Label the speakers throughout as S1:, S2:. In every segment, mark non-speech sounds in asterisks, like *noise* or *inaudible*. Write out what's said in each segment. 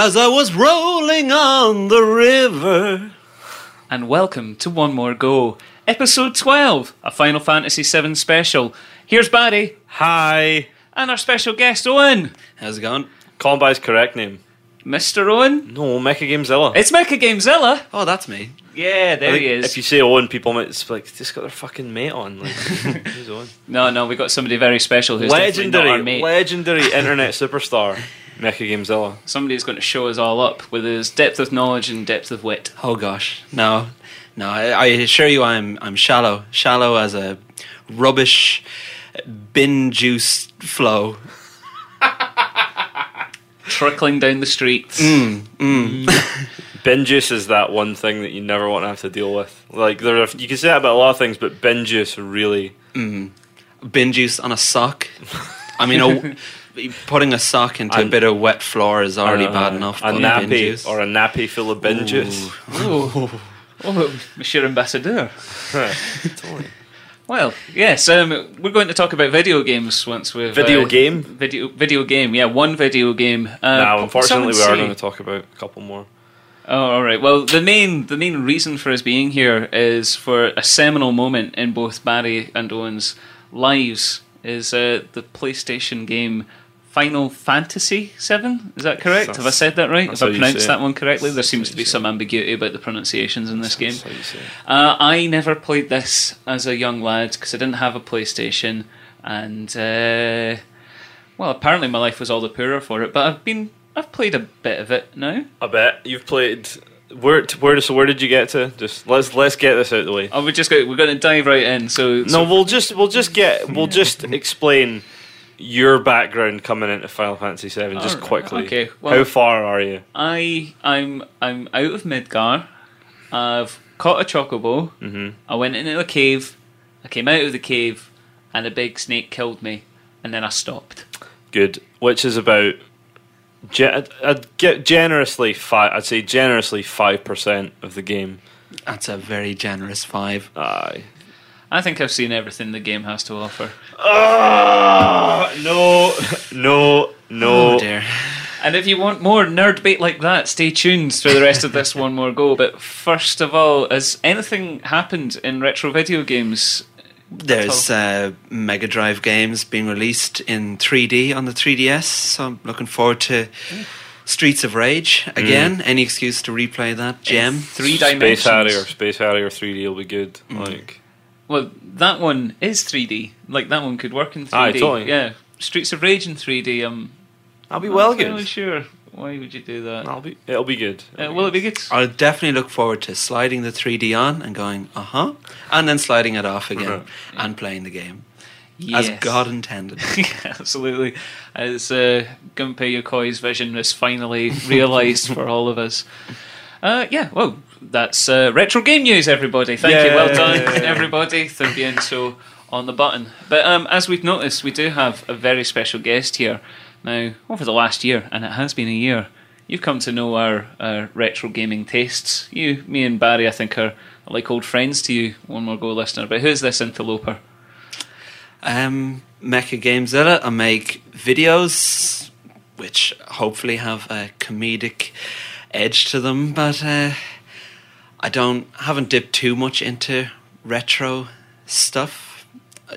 S1: Once, as I was rolling on the river.
S2: and welcome to One More Go, episode 12, a Final Fantasy VII special. Here's Barry
S3: Hi.
S2: and our special guest Owen.
S1: How's it going?
S3: Call by his correct name.
S2: Mr. Owen?
S3: No, Mecha Gamezilla.
S2: It's Mecha Gamezilla.
S1: Oh, that's me.
S2: Yeah, there he is.
S3: If you say Owen, people might it's like just got their fucking mate on. Like, *laughs* who's Owen?
S2: No, no, we got somebody very special who's definitely not our
S3: Legendary,
S2: mate.
S3: legendary internet superstar, *laughs* Mecha Gamezilla.
S2: Somebody who's going to show us all up with his depth of knowledge and depth of wit.
S1: Oh gosh, no, no. I, I assure you, I'm I'm shallow, shallow as a rubbish bin juice flow. *laughs*
S2: Trickling down the streets.
S1: Mm, mm. *laughs*
S3: Bin juice is that one thing that you never want to have to deal with. Like there, are, you can say that about a lot of things, but bin juice really.
S1: Bin juice on a sock. *laughs* I mean, a, putting a sock into a bit of wet floor is already
S3: uh,
S1: bad enough.
S3: A nappy
S1: juice.
S3: or a nappy full of bin juice.
S2: Oh, oh, Monsieur Ambassador. *laughs* Well, yes, um, we're going to talk about video games once we've
S3: Video
S2: uh,
S3: game?
S2: video video game. Yeah, one video game. Uh,
S3: now, unfortunately, we are going to talk about a couple more.
S2: Oh, all right. Well, the main the main reason for us being here is for a seminal moment in both Barry and Owen's lives. Is uh, the PlayStation game Final Fantasy Seven? Is that correct?
S3: That's-
S2: Have I said that right? Have I pronounced that one correctly? There seems to be some ambiguity about the pronunciations in this game.
S3: That's how you say it.
S2: Uh, I never played this as a young lad because I didn't have a PlayStation, and uh, well, apparently my life was all the poorer for it. But I've been I've played a bit of it now.
S3: I bet you've played. Where where so where did you get to? Just let's let's get this out of the way.
S2: Oh, we just go, we're going to dive right in. So,
S3: No,
S2: so
S3: we'll just we'll just get we'll just explain your background coming into Final Fantasy VII just
S2: Alright,
S3: quickly.
S2: okay, well-
S3: How far are you?
S2: I I'm I'm out of Midgar. I've caught a chocobo.
S3: Mhm.
S2: I went into a cave. I came out of the cave, and a big snake killed me, and then I stopped.
S3: Good. Which is about. Ge- I'd, I'd get generously five. I'd say generously five percent of the game.
S1: That's a very generous five.
S3: Aye.
S2: I think I've seen everything the game has to offer.
S3: Ah, no, no, no.
S1: Oh dear.
S2: And if you want more nerd bait like that, stay tuned for the rest of this one more go. But first of all, has anything happened in retro video games?
S1: There's uh, Mega Drive games being released in 3D on the 3DS, so I'm looking forward to Streets of Rage again. Any excuse to replay that gem?
S2: Three dimensions.
S3: Space
S2: dimensions.
S3: Harrier, Space Harrier 3D will be good. Like,
S2: Well, that one is 3D. Like that one could work in 3D.
S3: Aye, totally.
S2: Yeah, Streets of Rage in 3D. I'm
S3: I'll be
S2: not
S3: well
S2: fairly
S3: good.
S2: sure. Why would you do that?
S3: I'll be. It'll be good.
S2: Uh, will it be good?
S1: I'll definitely look forward to sliding the 3D on and going, uh huh, and then sliding it off again and playing the game
S2: Yes.
S1: as God *laughs* intended.
S2: Yeah, absolutely. As uh, Gunpei Yokoi's vision was finally realised for all of us. Uh, yeah, well, that's uh, retro game news, everybody. Thank you. Well done,
S3: Yay.
S2: everybody, for being so on the button. But um, as we've noticed, we do have a very special guest here. Now, over the last year, and it has been a year, you've come to know our, our retro gaming tastes. You, me, and Barry, I think, are like old friends to you, one more go listener. But who's this interloper?
S1: Um, Mecha Gamezilla, I make videos which hopefully have a comedic edge to them, but uh, I don't haven't dipped too much into retro stuff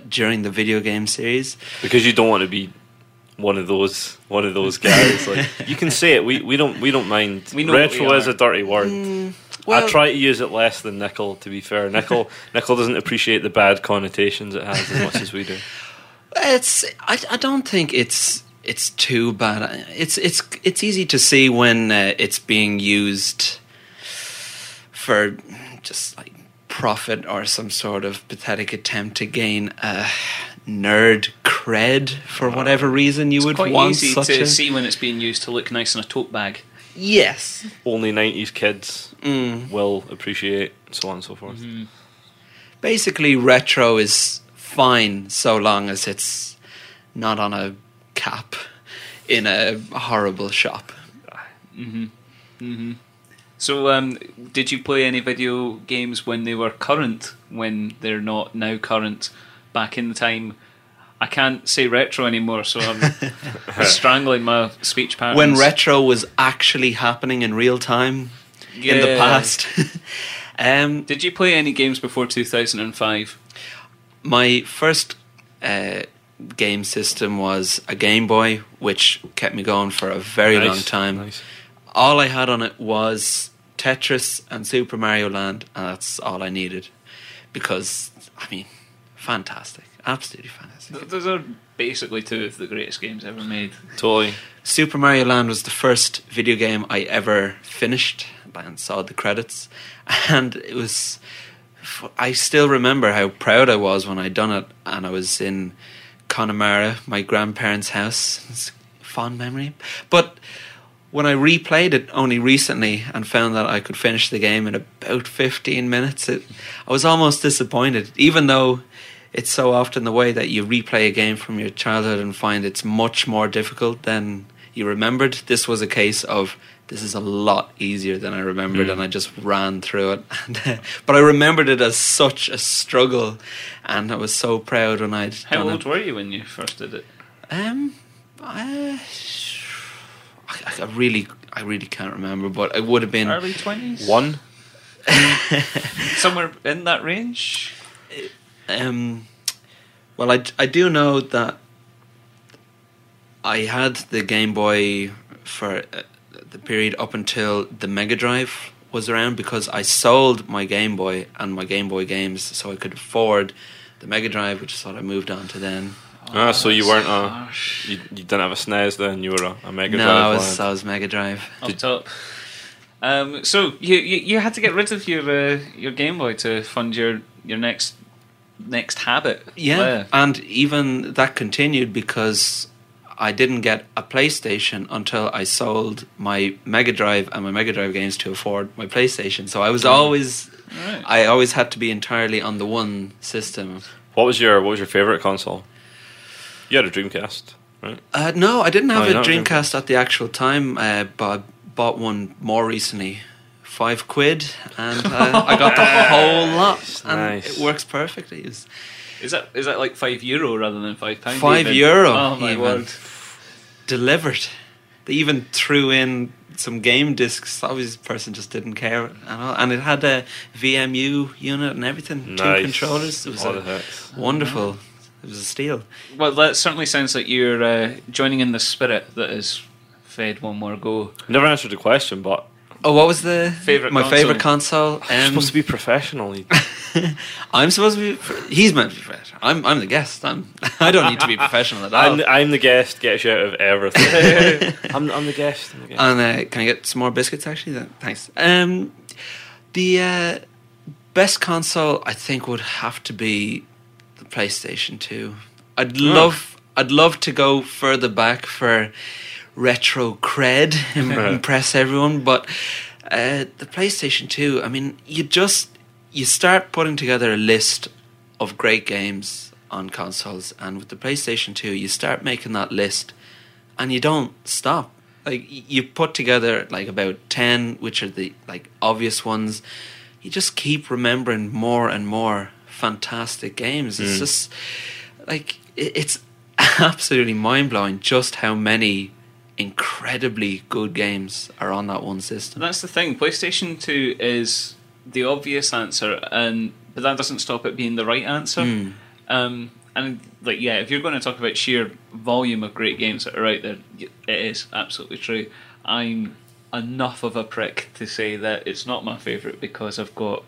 S1: during the video game series.
S3: because you don't want to be one of those one of those guys. like *laughs* you can say it. We we don't we don't mind.
S2: We
S3: Retro is a dirty word.
S1: Mm, well-
S3: I try to use it less than nickel. To be fair, nickel *laughs* nickel doesn't appreciate the bad connotations it has as much as we do.
S1: It's I, I don't think it's it's too bad. It's it's it's easy to see when uh, it's being used for just like profit or some sort of pathetic attempt to gain a nerd cred for whatever reason you would
S2: Quite
S1: want
S2: easy
S1: such
S2: to
S1: a
S2: see when it's being used to look nice in a tote bag.
S1: yes.
S3: Only nineties kids
S1: Mm.
S3: will appreciate so on and so forth.
S2: Mm-hmm.
S1: Basically, retro is fine so long as it's not on a cap in a horrible shop.
S2: So, um, did you play any video games when they were current, when they're not now current? Back in the time, I can't say retro anymore, so I'm *laughs* strangling my speech patterns.
S1: when retro was actually happening in real time in the past. *laughs* um,
S2: Did you play any games before 2005?
S1: my first uh, game system was a Game Boy, which kept me going for a very
S3: Nice,
S1: long time.
S3: nice.
S1: All I had on it was Tetris and Super Mario Land, and that's all I needed. Because, I mean, fantastic. Absolutely fantastic.
S2: Those are basically two of the greatest games ever made.
S3: Totally.
S1: Super Mario Land was the first video game I ever finished and saw the credits, *laughs* and it was. I still remember how proud I was when I'd done it, and I was in Connemara, my grandparents' house. It's a fond memory, but when I replayed it only recently and found that I could finish the game in about fifteen minutes, it, I was almost disappointed, even though. It's so often the way that you replay a game from your childhood and find it's much more difficult than you remembered. This was a case of this is a lot easier than I remembered,
S3: Mm.
S1: and I just ran through it. *laughs* Uh, but I remembered it as such a struggle, and I was so proud when I'd
S2: How old
S1: it.
S2: were you when you first did it?
S1: Um, I, I I really, I really can't remember, but it would have been.
S2: Early 20s?
S3: One. *laughs*
S2: Somewhere in that range?
S1: Um, well, I, I do know that I had the Game Boy for uh, the period up until the Mega Drive was around because I sold my Game Boy and my Game Boy games so I could afford the Mega Drive, which is what I moved on to then.
S3: Ah, so you weren't a- You, you didn't have a SNES then. You were a, a Mega
S1: no,
S3: Drive.
S1: I was,
S3: lad.
S1: I was Mega Drive.
S2: Up top. Um, so you, you you had to get rid of your uh, your Game Boy to fund your your next next habit.
S1: Yeah, and even that continued because I didn't get a PlayStation until I sold my Mega Drive and my Mega Drive games to afford my PlayStation. So I was always,
S2: Right.
S1: I always had to be entirely on the one system.
S3: What was your What was your favorite console? You had a Dreamcast, right?
S1: Uh, no, I didn't have
S3: Oh,
S1: a
S3: don't
S1: Dreamcast at the actual time, uh, but I bought one more recently. Five quid, and uh, *laughs* I got the whole lot, and
S3: Nice.
S1: it works perfectly. It was
S2: Is that is that like five euro rather than five pound?
S1: Five
S2: even?
S1: euro,
S2: Oh my
S1: even.
S2: word!
S1: delivered. They even threw in some game discs. Obviously, this person just didn't care at all, and it had a VMU unit and everything. Two
S3: Nice.
S1: controllers. It was a
S3: the heck?
S1: wonderful. It was a steal.
S2: Well, that certainly sounds like you're uh, joining in the spirit that is fed one more go.
S3: Never answered the question, but
S1: Oh, what was the
S2: Favourite
S1: My
S2: console?
S1: favorite console. *laughs*
S3: you're
S1: Um,
S3: supposed to be professional. *laughs*
S1: I'm supposed to be. He's meant to be professional. I'm. I'm the guest. I'm. *laughs* I don't need to be professional at all.
S3: I'm, the, I'm the guest. Gets you out of everything. I'm, I'm the guest. I'm the guest.
S1: And uh, can I get some more biscuits? Actually, Then- thanks. Um, the uh, best console I think would have to be the PlayStation Two. I'd love, I'd love to go further back for retro cred *laughs* and impress everyone, but uh, the PlayStation Two. I mean, you just you start putting together a list of great games on consoles, and with the PlayStation Two, you start making that list and you don't stop. Like you put together like about ten, which are the like obvious ones. You just keep remembering more and more fantastic games. It's just like it's *laughs* absolutely mind blowing just how many incredibly good games are on that one system.
S2: That's the thing. PlayStation Two is the obvious answer, and but that doesn't stop it being the right answer.
S1: Mm.
S2: Um, and like, yeah, if you're going to talk about sheer volume of great games that are out there, it is absolutely true. I'm enough of a prick to say that it's not my favourite because I've got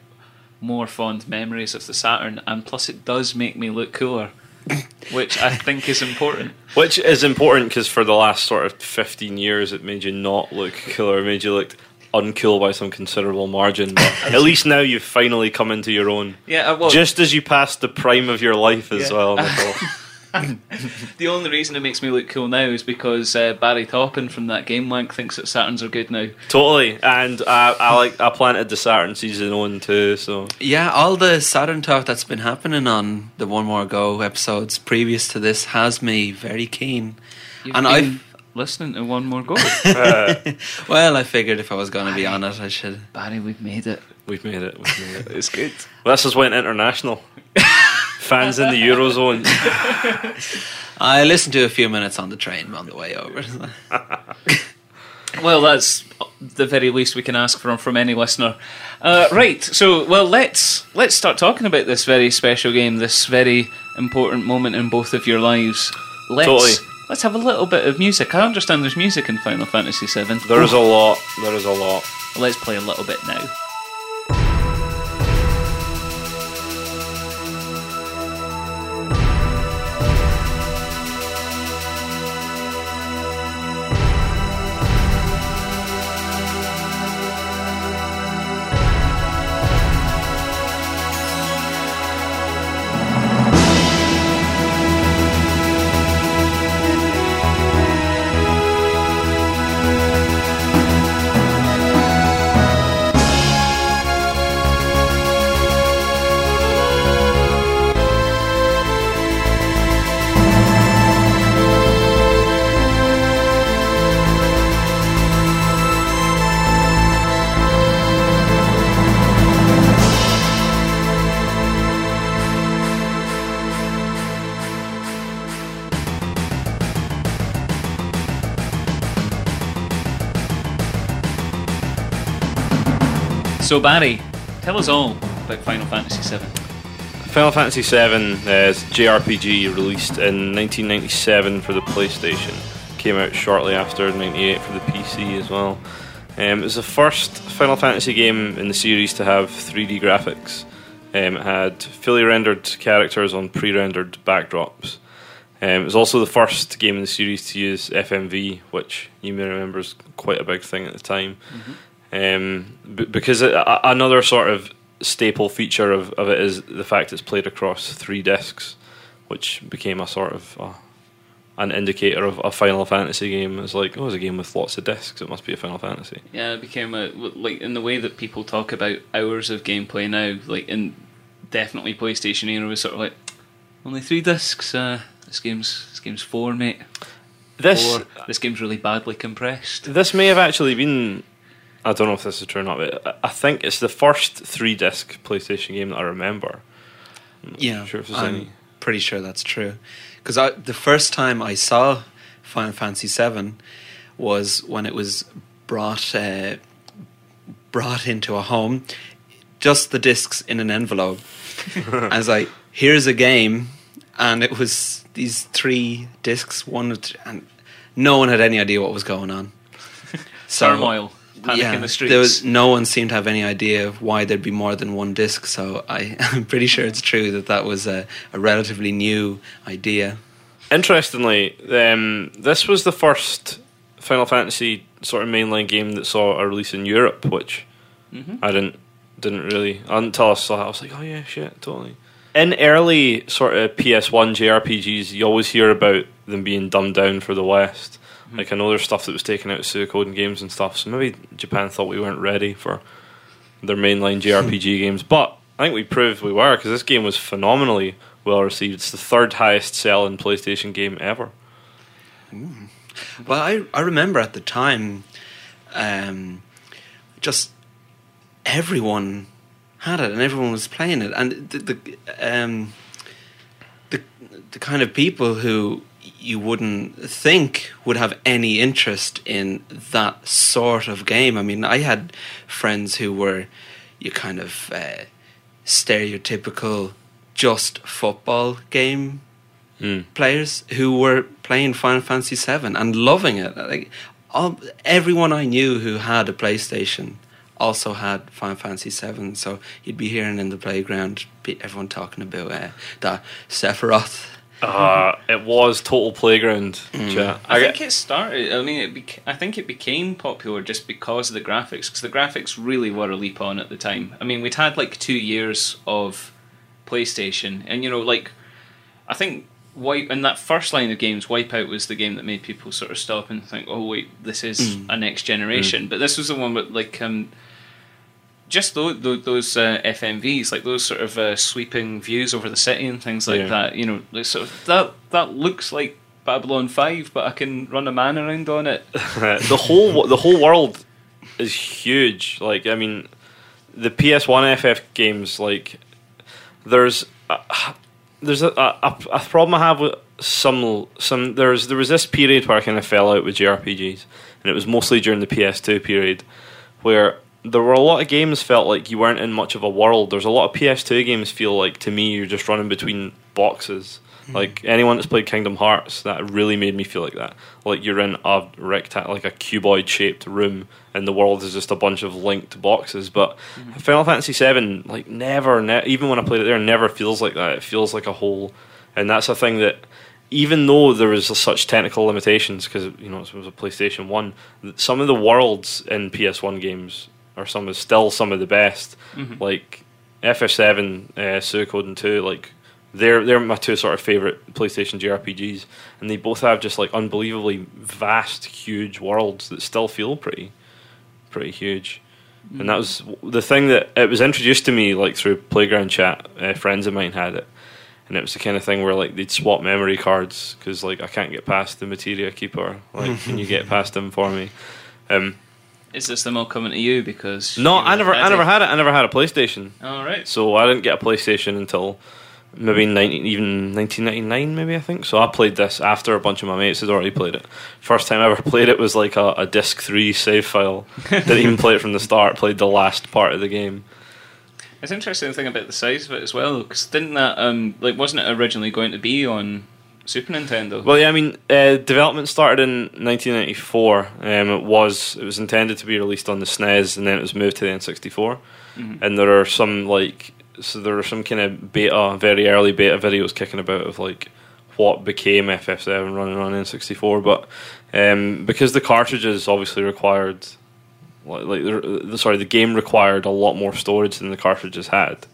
S2: more fond memories of the Saturn, and plus it does make me look cooler, *laughs* which I think is important.
S3: Which is important because for the last sort of 15 years, it made you not look cooler. It made you look uncool by some considerable margin. But *laughs* at least now you've finally come into your own.
S2: Yeah, uh, well,
S3: Just as you passed the prime of your life as
S2: Yeah.
S3: well, *laughs* Nicole. *laughs*
S2: The only reason it makes me look cool now is because uh, Barry Toppin from that Game Wank thinks that Saturns are good now.
S3: totally. And uh, I like I planted the Saturn season one too. So
S1: Yeah, all the Saturn talk that's been happening on the One More Go episodes previous to this has me very keen.
S2: You've
S1: And
S2: been
S1: I've-
S2: listening to one more go. *laughs*
S1: well, I figured if I was going to be on it, I should.
S2: Barry, we've made it.
S3: we've made it. We've made it. *laughs*
S2: It's good.
S3: Well, this has went international. Fans in the Eurozone. *laughs*
S1: I listened to a few minutes on the train on the way over. *laughs*
S2: Well, that's the very least we can ask from from any listener. Uh, right. So, well, let's let's start talking about this very special game, this very important moment in both of your lives. Let's
S3: Totally.
S2: let's have a little bit of music. I understand there's music in Final Fantasy VII.
S3: There is a lot. There is a lot.
S2: Let's play a little bit now. So, Barry, tell us all about Final Fantasy VII.
S3: Final Fantasy VII is JRPG released in 1997 for the PlayStation. Came out shortly after 98 for the PC as well. Um, it was the first Final Fantasy game in the series to have 3D graphics. Um, it had fully rendered characters on pre-rendered backdrops. Um, it was also the first game in the series to use FMV, which you may remember is quite a big thing at the time. Um, b- because it, a- another sort of staple feature of, of it is the fact it's played across three discs, which became a sort of uh, an indicator of a Final Fantasy game. It's like, oh, it's a game with lots of discs. It must be a Final Fantasy.
S2: Yeah, it became a like in the way that people talk about hours of gameplay now. Like in definitely PlayStation era was sort of like only three discs. Uh, this game's this game's four, mate.
S3: This
S2: Four. This game's really badly compressed.
S3: this may have actually been. I don't know if this is true or not, but I- I think it's the first three disc PlayStation game that I remember.
S1: yeah,
S3: sure if
S1: I'm
S3: any.
S1: pretty sure that's true. Because the first time I saw Final Fantasy VII was when it was brought uh, brought into a home, just the discs in an envelope. *laughs* I was like, "Here's a game," and it was these three discs, one and no one had any idea what was going on. So-
S2: Turmoil, panic in the streets.
S1: There was no one seemed to have any idea of why there'd be more than one disc. So I, *laughs* I'm pretty sure it's true that that was a, a relatively new idea.
S3: Interestingly, um, this was the first Final Fantasy sort of mainline game that saw a release in Europe, which
S2: Mhm.
S3: I didn't didn't really until I saw it. I was like, oh yeah, shit, totally. In early sort of PS1 JRPGs, you always hear about them being dumbed down for the West. Like I know there's stuff that was taken out of Suikoden games and stuff, so maybe Japan thought we weren't ready for their mainline JRPG *laughs* games. But I think we proved we were because this game was phenomenally well received. It's the third highest selling PlayStation game ever.
S1: Well, I I remember at the time, um, just everyone had it and everyone was playing it, and the the um, the, the kind of people who you wouldn't think would have any interest in that sort of game. I mean, I had friends who were you kind of uh, stereotypical just football game
S3: Mm.
S1: players who were playing Final Fantasy VII and loving it. Like all, everyone I knew who had a PlayStation also had Final Fantasy VII. So you'd be hearing in the playground everyone talking about uh, that Sephiroth.
S3: Uh, it was total playground chat.
S2: I,
S3: get-
S2: think it started. I mean, it bec- I think it became popular just because of the graphics, because the graphics really were a leap on at the time. I mean, we'd had like two years of PlayStation, and you know, like I think Wipe in that first line of games, Wipeout was the game that made people sort of stop and think, "Oh wait, this is a next generation." But this was the one with like um, just those, those uh, FMVs, like those sort of uh, sweeping views over the city and things like
S3: Yeah.
S2: that. You know, sort of that that looks like Babylon Five, but I can run a man around on it. *laughs*
S3: the whole the whole world is huge. Like I mean, the PS1 FF games like there's uh, there's a, a a problem I have with some some there's there was this period where I kind of fell out with JRPGs, and it was mostly during the PS2 period, where there were a lot of games felt like you weren't in much of a world. There's a lot of PS2 games feel like to me you're just running between boxes. Hmm. Like anyone that's played Kingdom Hearts, that really made me feel like that. Like you're in a rectangle, like a cuboid shaped room, and the world is just a bunch of linked boxes. But hmm. Final Fantasy VII, like never, ne- even when I played it there, never feels like that. It feels like a whole, and that's a thing that. Even though there was such technical limitations, because you know it was a PlayStation One, some of the worlds in PS One games are some of still some of the best. Like FF7, uh, Suikoden 2, like they're they're my two sort of favorite PlayStation JRPGs, and they both have just like unbelievably vast, huge worlds that still feel pretty, pretty huge. And that was the thing that it was introduced to me like through playground chat. Uh, friends of mine had it, and it was the kind of thing where like they'd swap memory cards because like I can't get past the materia keeper. Like, can you get *laughs* past him for me? Um,
S2: Is this them all coming to you because?
S3: no,
S2: you
S3: I never, I never had it. I never had a PlayStation.
S2: All right.
S3: So I didn't get a PlayStation until maybe 19, even 1999, maybe I think. So I played this after a bunch of my mates had already played it. First time I ever played it was like a, a disc three save file. Didn't even play it from the start. Played the last part of the game.
S2: It's interesting thing about the size of it as well, because didn't that um like wasn't it originally going to be on Super Nintendo?
S3: Well, yeah, I mean, uh, development started in 1994. Um, it was it was intended to be released on the SNES, and then it was moved to the N64. And there are some like so there are some kind of beta, very early beta videos kicking about of like what became FF7 running on N64. But um, because the cartridges obviously required like, like the, the- sorry, the game required a lot more storage than the cartridges had.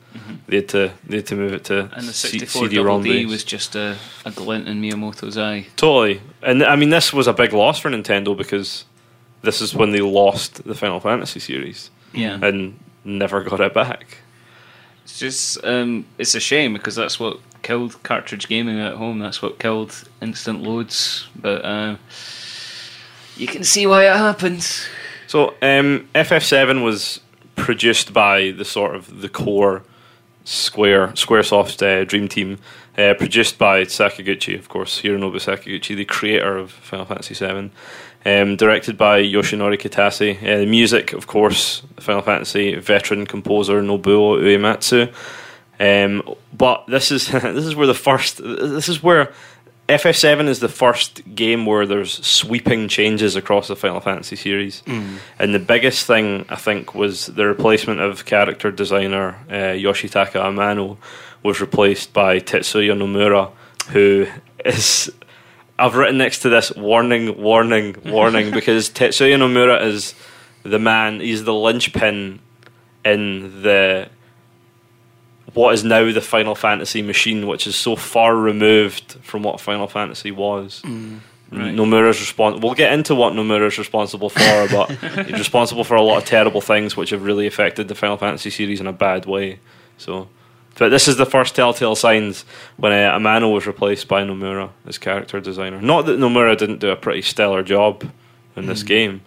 S3: They had to they had to move it to
S2: and the 64
S3: CD-ROM
S2: double D was just a, a glint in Miyamoto's eye.
S3: Totally. And I mean, this was a big loss for Nintendo because this is when they lost the Final Fantasy series
S2: Yeah.
S3: and never got it back.
S2: It's just um, it's a shame because that's what killed cartridge gaming at home. That's what killed instant loads. But uh, you can see why it happened.
S3: So, um, FF7 was produced by the sort of the core Square SquareSoft uh, Dream Team, uh, produced by Sakaguchi, of course, Hironobu Sakaguchi, the creator of Final Fantasy VII. Um, directed by Yoshinori Kitase. Uh, the music, of course, Final Fantasy veteran composer Nobuo Uematsu. Um, but this is *laughs* this is where the first this is where FF7 is the first game where there's sweeping changes across the Final Fantasy series, and the biggest thing I think was the replacement of character designer uh, Yoshitaka Amano was replaced by Tetsuya Nomura, who is I've written next to this warning, warning, warning *laughs* because Tetsuya Nomura is the man. He's the linchpin in the what is now the Final Fantasy machine, which is so far removed from what Final Fantasy was.
S2: Right.
S3: Nomura's respons- We'll get into what Nomura's responsible for, *laughs* but he's responsible for a lot of terrible things which have really affected the Final Fantasy series in a bad way. So, but this is the first telltale signs when uh, Amano was replaced by Nomura as character designer. Not that Nomura didn't do a pretty stellar job in this game,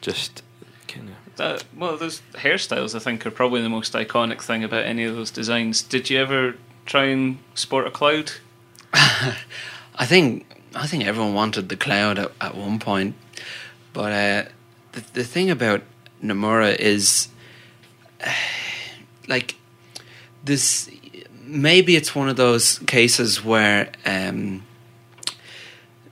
S3: just.
S2: That, well, those hairstyles I think are probably the most iconic thing about any of those designs. Did you ever try and sport a cloud? *laughs*
S1: I think I think everyone wanted the cloud at, at one point, but uh, the the thing about Nomura is *sighs* like this. Maybe it's one of those cases where um,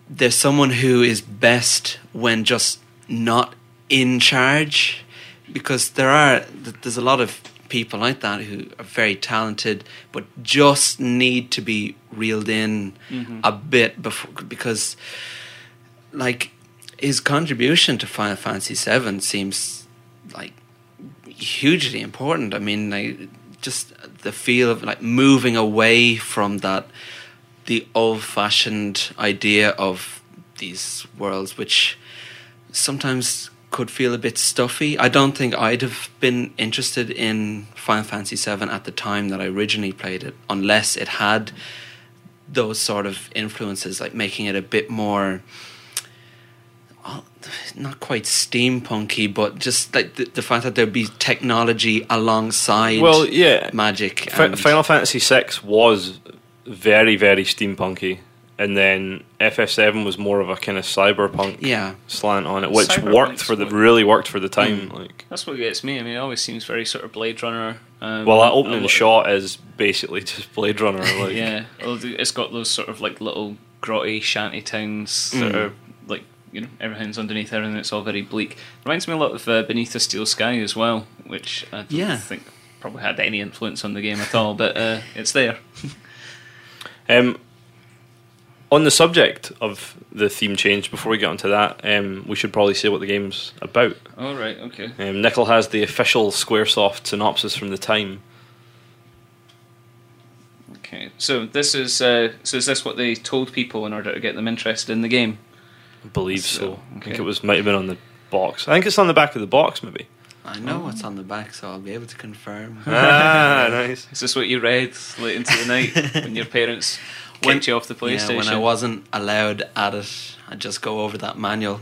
S1: there's someone who is best when just not in charge, because there are there's a lot of people like that who are very talented but just need to be reeled in mm-hmm. a bit before because like his contribution to Final Fantasy VII seems like hugely important. I mean, like just the feel of like moving away from that the old-fashioned idea of these worlds, which sometimes could feel a bit stuffy. I don't think I'd have been interested in Final Fantasy VII at the time that I originally played it, unless it had those sort of influences, like making it a bit more not quite steampunky, but just like the, the fact that there'd be technology alongside
S3: Well, yeah.
S1: magic. And-
S3: Final Fantasy VI was very very steampunky, and then FF7 was more of a kind of cyberpunk
S1: Yeah.
S3: slant on it, which
S2: Cyberpunk's
S3: worked for the really worked for the time.
S1: Mm.
S3: Like,
S2: That's what gets me. I mean, it always seems very sort of Blade Runner. Um,
S3: well, that opening
S2: li-
S3: shot is basically *laughs* just Blade Runner. *laughs* Like,
S2: yeah, it's got those sort of like little grotty shanty towns that
S1: Mm.
S2: are like you know everything's underneath everything. It's all very bleak. Reminds me a lot of uh, Beneath the Steel Sky as well, which I don't
S1: Yeah.
S2: think probably had any influence on the game at all, but uh, it's there. *laughs*
S3: Um, on the subject of the theme change, before we get onto that, um, we should probably say what the game's about.
S2: All right, okay.
S3: Um, Nickel has the official SquareSoft synopsis from the time.
S2: Okay, so this is uh, so is this what they told people in order to get them interested in the game?
S3: I believe so.
S2: So,
S3: I think it was might have been on the box. I think it's on the back of the box, maybe.
S1: I know what's on the back, so I'll be able to confirm.
S3: ah, *laughs* nice.
S2: Is this what you read late into the night when your *laughs* parents
S1: When-
S2: kicked you off the PlayStation?
S1: Yeah, when I wasn't allowed at it, I'd just go over that manual.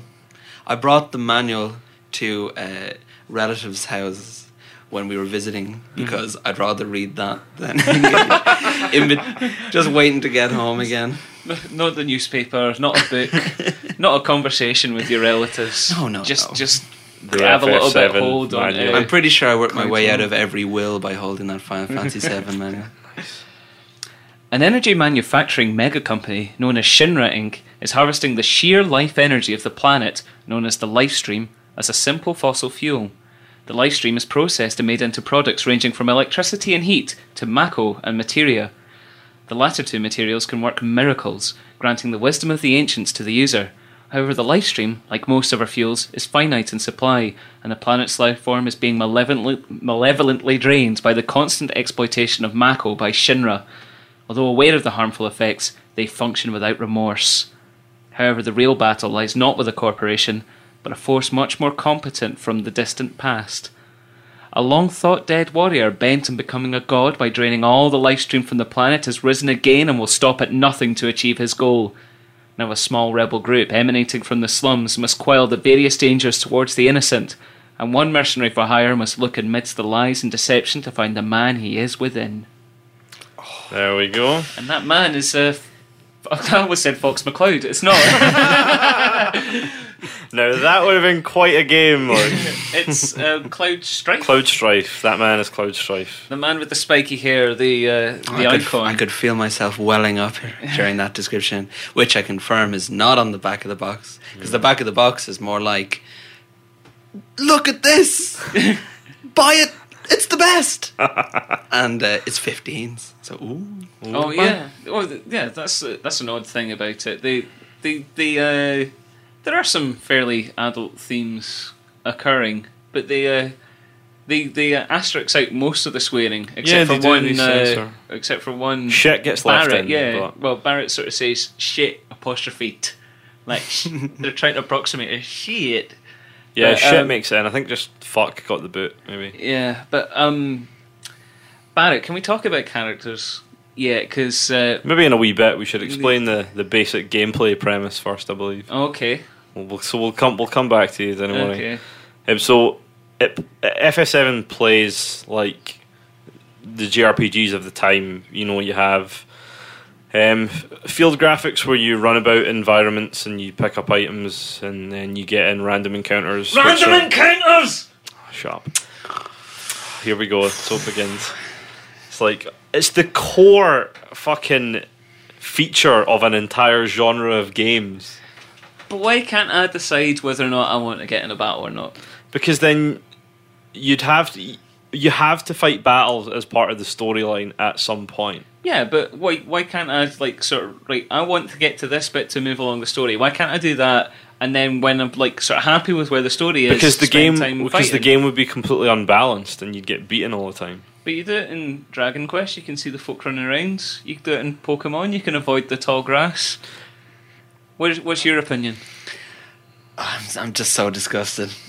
S1: I brought the manual to uh, relatives' houses when we were visiting because I'd rather read that than *laughs* in just waiting to get home again. *laughs*
S2: Not the newspaper, not a book, *laughs* not a conversation with your relatives.
S1: No, no,
S2: just
S1: no.
S2: just
S3: The
S2: grab a little bit
S3: FF7
S2: hold on.
S3: manual.
S2: uh,
S1: I'm pretty sure I worked my way out of every will by holding that Final Fantasy VII manual.
S2: An energy manufacturing mega company known as Shinra Inc. is harvesting the sheer life energy of the planet, known as the life stream, as a simple fossil fuel. The life stream is processed and made into products ranging from electricity and heat to mako and materia. The latter two materials can work miracles, granting the wisdom of the ancients to the user. However, the life stream, like most of our fuels, is finite in supply, and the planet's life form is being malevolently, malevolently drained by the constant exploitation of Mako by Shinra. Although aware of the harmful effects, they function without remorse. However, the real battle lies not with a corporation, but a force much more competent from the distant past. A long thought dead warrior bent on becoming a god by draining all the life stream from the planet has risen again and will stop at nothing to achieve his goal. Now, a small rebel group emanating from the slums must quell the various dangers towards the innocent, and one mercenary for hire must look amidst the lies and deception to find the man he is within.
S3: There we go.
S2: And that man is, uh, f- I almost said Fox McCloud. It's not. *laughs* *laughs*
S3: Now that would have been quite a game. Like *laughs*
S2: it's um, Cloud Strife.
S3: Cloud Strife. That man is Cloud Strife.
S2: The man with the spiky hair, the uh, the
S1: I could,
S2: icon.
S1: I could feel myself welling up during that description, which I confirm is not on the back of the box. Because the back of the box is more like, look at this! Buy it! It's the best! *laughs* and uh, it's 15s. So, ooh.
S2: Oh yeah, oh yeah. That's uh, that's an odd thing about it. The the the uh, there are some fairly adult themes occurring, but the uh, the the uh, asterisks out most of the swearing, except
S3: Yeah,
S2: for
S3: they do,
S2: one.
S3: they
S2: Uh,
S3: censor.
S2: except for one.
S3: Shit gets left
S2: Barret,
S3: in.
S2: yeah.
S3: but-
S2: Well, Barret sort of says shit apostrophe t. Like *laughs* they're trying to approximate a shit.
S3: Yeah,
S2: But,
S3: shit
S2: um,
S3: makes it. And I think just fuck got the boot. Maybe.
S2: Yeah, but um, Barrett, can we talk about characters? Yeah, because uh,
S3: Maybe in a wee bit we should explain the, the basic gameplay premise first. I believe.
S2: okay,
S3: We'll, so we'll come we'll come back to you. Don't
S2: okay,
S3: Um, so it, FF7 plays like the JRPGs of the time. You know, you have um, field graphics where you run about environments and you pick up items, and then you get in random encounters.
S2: random
S3: are-
S2: encounters.
S3: Shut up. Here we go. So it begins. It's like it's the core fucking feature of an entire genre of games.
S2: But why can't I decide whether or not I want to get in a battle or not?
S3: because then you'd have to you have to fight battles as part of the storyline at some point.
S2: Yeah, but why why can't I like sort of right? I want to get to this bit to move along the story. Why can't I do that? And then when I'm like sort of happy with where the story is,
S3: Because the game because the game would be completely unbalanced and you'd get beaten all the time.
S2: But you do it in Dragon Quest. You can see the folk running around. You do it in Pokemon. You can avoid the tall grass. What's what's your opinion?
S1: I'm, I'm just so disgusted. *laughs*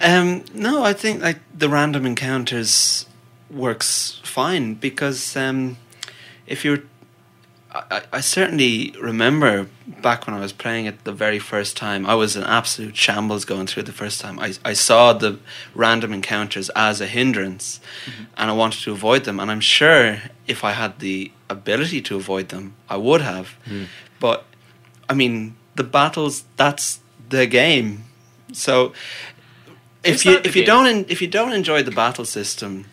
S1: um, no, I think like the random encounters works fine because um, if you're, I, I- certainly remember back when I was playing it the very first time. I was an absolute shambles going through the first time. I I saw the random encounters as a hindrance, and I wanted to avoid them. And I'm sure if I had the ability to avoid them, I would have. But I mean, the battles that's the game. So if
S2: Is
S1: you
S2: that the
S1: if you
S2: game?
S1: don't en- if you don't enjoy the battle system,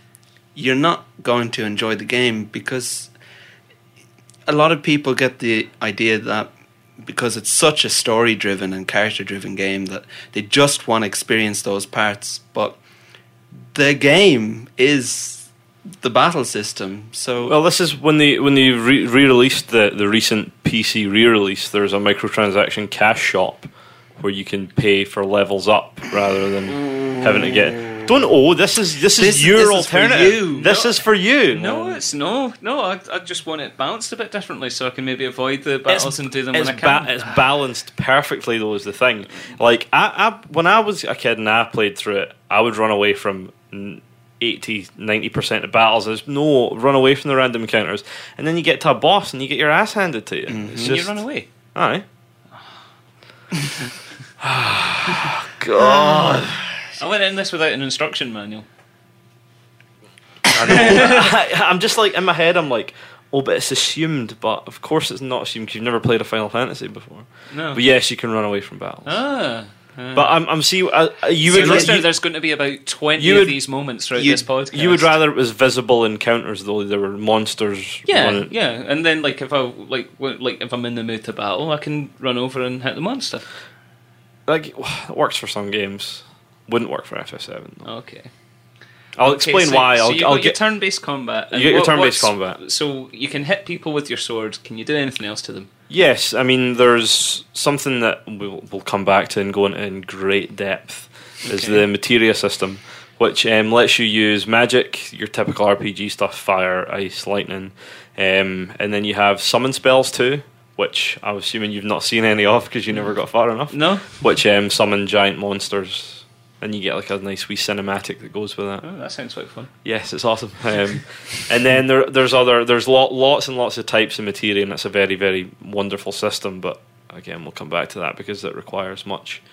S1: you're not going to enjoy the game because a lot of people get the idea that because it's such a story driven and character driven game that they just want to experience those parts but the game is the battle system so
S3: Well, this is when they when they re- re-released the the recent PC re-release. There's a microtransaction cash shop where you can pay for levels up rather than having to get. Don't oh, this is this is
S1: This-
S3: your
S1: this is for
S3: alternative.
S1: you.
S3: This
S2: No.
S3: is for you.
S2: No, it's no, no. I, I just want it balanced a bit differently, so I can maybe avoid the battles and do them
S3: it's
S2: when I can.
S3: ba- it's balanced perfectly though is the thing. Like I, I when I was a kid and I played through it, I would run away from. n- 80 90% of battles there's no run away from the random encounters and then you get to a boss and you get your ass handed to you mm-hmm. it's
S2: and
S3: just
S2: you run away.
S3: aye *laughs* god
S2: I went in this without an instruction manual.
S3: I, *laughs* I'm just like in my head. I'm like, oh, but it's assumed. But of course, it's not assumed because you've never played a Final Fantasy before.
S2: No.
S3: But yes, you can run away from battles.
S2: Ah. ah.
S3: But I'm, I'm see. Uh, you
S2: so
S3: would.
S2: Lester,
S3: you,
S2: there's going to be about twenty
S3: you
S2: of these moments throughout
S1: you-
S2: this podcast.
S3: you would rather it was visible encounters though. There were monsters.
S2: Yeah,
S3: running-
S2: yeah, and then like if I like w- like if I'm in the mood to battle, I can run over and hit the monster.
S3: Like *sighs* it works for some games. Wouldn't work for FF7. Though.
S2: Okay.
S3: I'll
S2: Okay,
S3: explain
S2: so-
S3: why. I'll,
S2: you
S3: I'll get.
S2: turn-based combat.
S3: You get your turn-based combat.
S2: So you can hit people with your sword. Can you do anything else to them?
S3: Yes, I mean there's something that we'll, we'll come back to and go into in great depth is the materia system, which um, lets you use magic, your typical RPG stuff, fire, ice, lightning, um, and then you have summon spells too, which I'm assuming you've not seen any of because you never got far enough.
S2: No.
S3: Which um, summon giant monsters, and you get like a nice wee cinematic that goes with that.
S2: Oh, that sounds quite fun.
S3: Yes, it's awesome. Um, and then there, there's other, there's lot, lots and lots of types of materia, and it's a very, very wonderful system. But again, we'll come back to that because it requires much.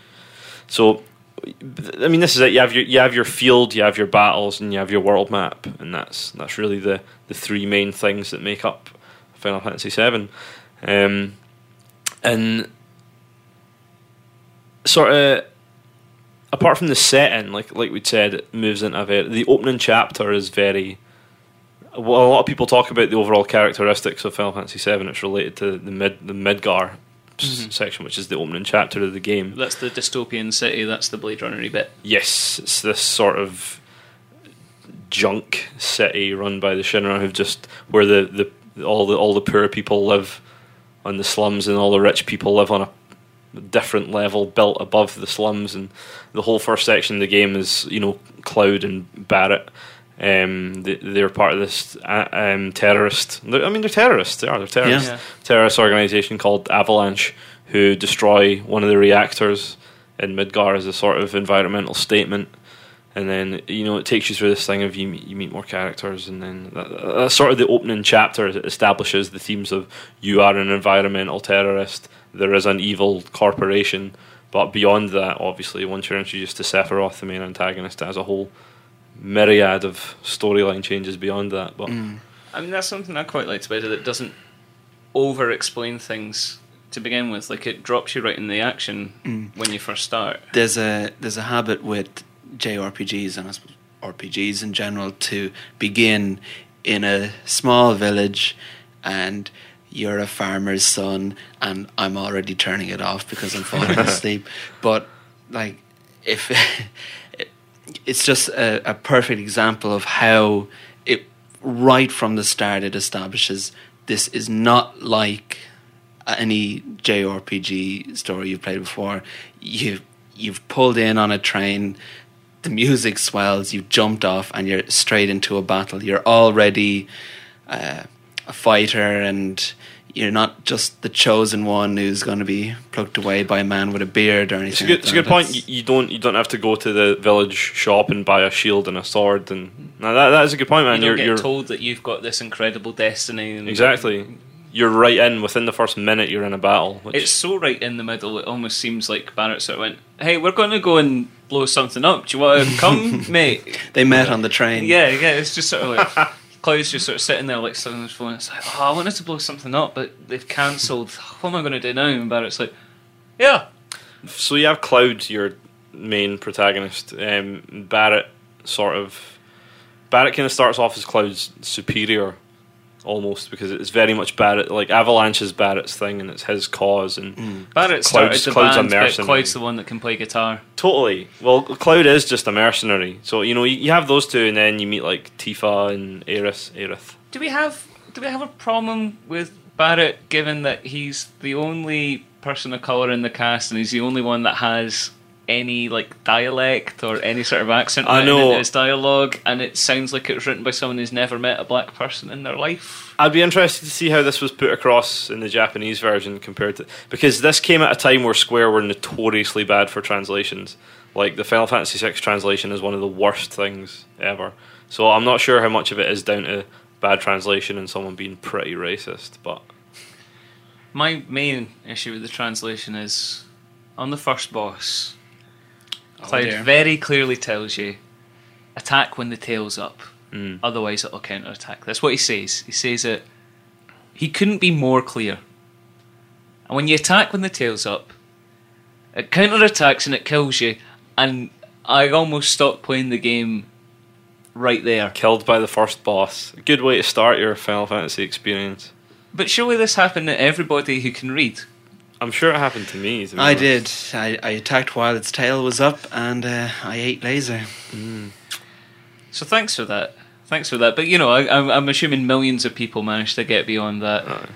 S3: So, I mean, this is it. You have your, you have your field, you have your battles, and you have your world map, and that's that's really the the three main things that make up Final Fantasy VII. Um, and sort of apart from the setting, like like we said, it moves into a very the opening chapter is very. Well, a lot of people talk about the overall characteristics of Final Fantasy VII. It's related to the mid the Midgar s- section, which is the opening chapter of the game.
S2: That's the dystopian city. That's the Blade Runner bit.
S3: Yes, it's this sort of junk city run by the Shinra, who've just where the, the all the all the poor people live on the slums, and all the rich people live on a different level built above the slums. And the whole first section of the game is you know Cloud and Barret. Um, they, they're part of this uh, um, terrorist. I mean, they're terrorists. They are. They're terrorists.
S2: Yeah.
S3: Terrorist organization called Avalanche, who destroy one of the reactors in Midgar as a sort of environmental statement. And then you know it takes you through this thing of you meet, you meet more characters, and then that, that's sort of the opening chapter. It establishes the themes of you are an environmental terrorist. There is an evil corporation, but beyond that, obviously, once you're introduced to Sephiroth, the main antagonist, as a whole myriad of storyline changes beyond that. But mm.
S2: I mean, that's something I quite liked about it. It doesn't over-explain things to begin with. Like it drops you right in the action mm. when you first start.
S1: there's a there's a habit with JRPGs and I suppose RPGs in general to begin in a small village and you're a farmer's son and I'm already turning it off because I'm falling *laughs* asleep. But like if *laughs* it's just a, a perfect example of how it right from the start it establishes this is not like any JRPG story you've played before. You you've pulled in on a train, the music swells, you've jumped off, and you're straight into a battle. You're already uh, a fighter, and you're not just the chosen one who's going to be plucked away by a man with a beard or
S3: It's a
S1: anything.
S3: good,
S1: like
S3: it's a good point.
S1: That's-
S3: You, you don't you don't have to go to the village shop and buy a shield and a sword, and no, that that is a good point, man.
S2: you
S3: You're,
S2: get
S3: you're
S2: told that you've got this incredible destiny. And
S3: exactly. You're right in within the first minute. You're in a battle. Which,
S2: It's so right in the middle. It almost seems like Barret sort of went, "Hey, we're going to go and blow something up. Do you want to *laughs* come, mate?"
S1: They met on the train.
S2: Yeah, yeah. It's just sort of like *laughs* Cloud's just sort of sitting there like stuck on his phone. It's like, oh, I wanted to blow something up, but they've cancelled. What am I going to do now? And Barret's like, yeah.
S3: So you have Cloud, your main protagonist. Um, Barret sort of Barret kind of starts off as Cloud's superior, almost because it's very much Barret. Like Avalanche is Barret's thing, and it's his cause. And
S2: mm.
S3: Barret Cloud's-
S2: started the
S3: Cloud's a
S2: band, but
S3: mercenary.
S2: Cloud's the one that can play guitar.
S3: totally, well, Cloud is just a mercenary. So you know you, you have those two, and then you meet like Tifa and Aerith. Aerith.
S2: Do we have do we have a problem with Barret, given that he's the only person of color in the cast, and he's the only one that has any like dialect or any sort of accent
S3: I know.
S2: in his dialogue, and it sounds like it was written by someone who's never met a black person in their life.
S3: I'd be interested to see how this was put across in the Japanese version compared to because this came at a time where Square were notoriously bad for translations. Like the Final Fantasy VI translation is one of the worst things ever. So I'm not sure how much of it is down to bad translation and someone being pretty racist. But
S2: My main issue with the translation is on the first boss. Cloud
S1: dear.
S2: very clearly tells you attack when the tail's up.
S3: Mm.
S2: Otherwise, it'll counter attack. That's what he says. He says it. He couldn't be more clear. And when you attack when the tail's up, it counter attacks and it kills you. And I almost stopped playing the game right there.
S3: killed by the first boss. A good way to start your Final Fantasy experience.
S2: But surely this happened to everybody who can read.
S3: I'm sure it happened to me. to
S1: I did. I, I attacked while its tail was up, and uh, I ate laser.
S2: So thanks for that. Thanks for that. But you know, I, I'm, I'm assuming millions of people managed to get beyond that.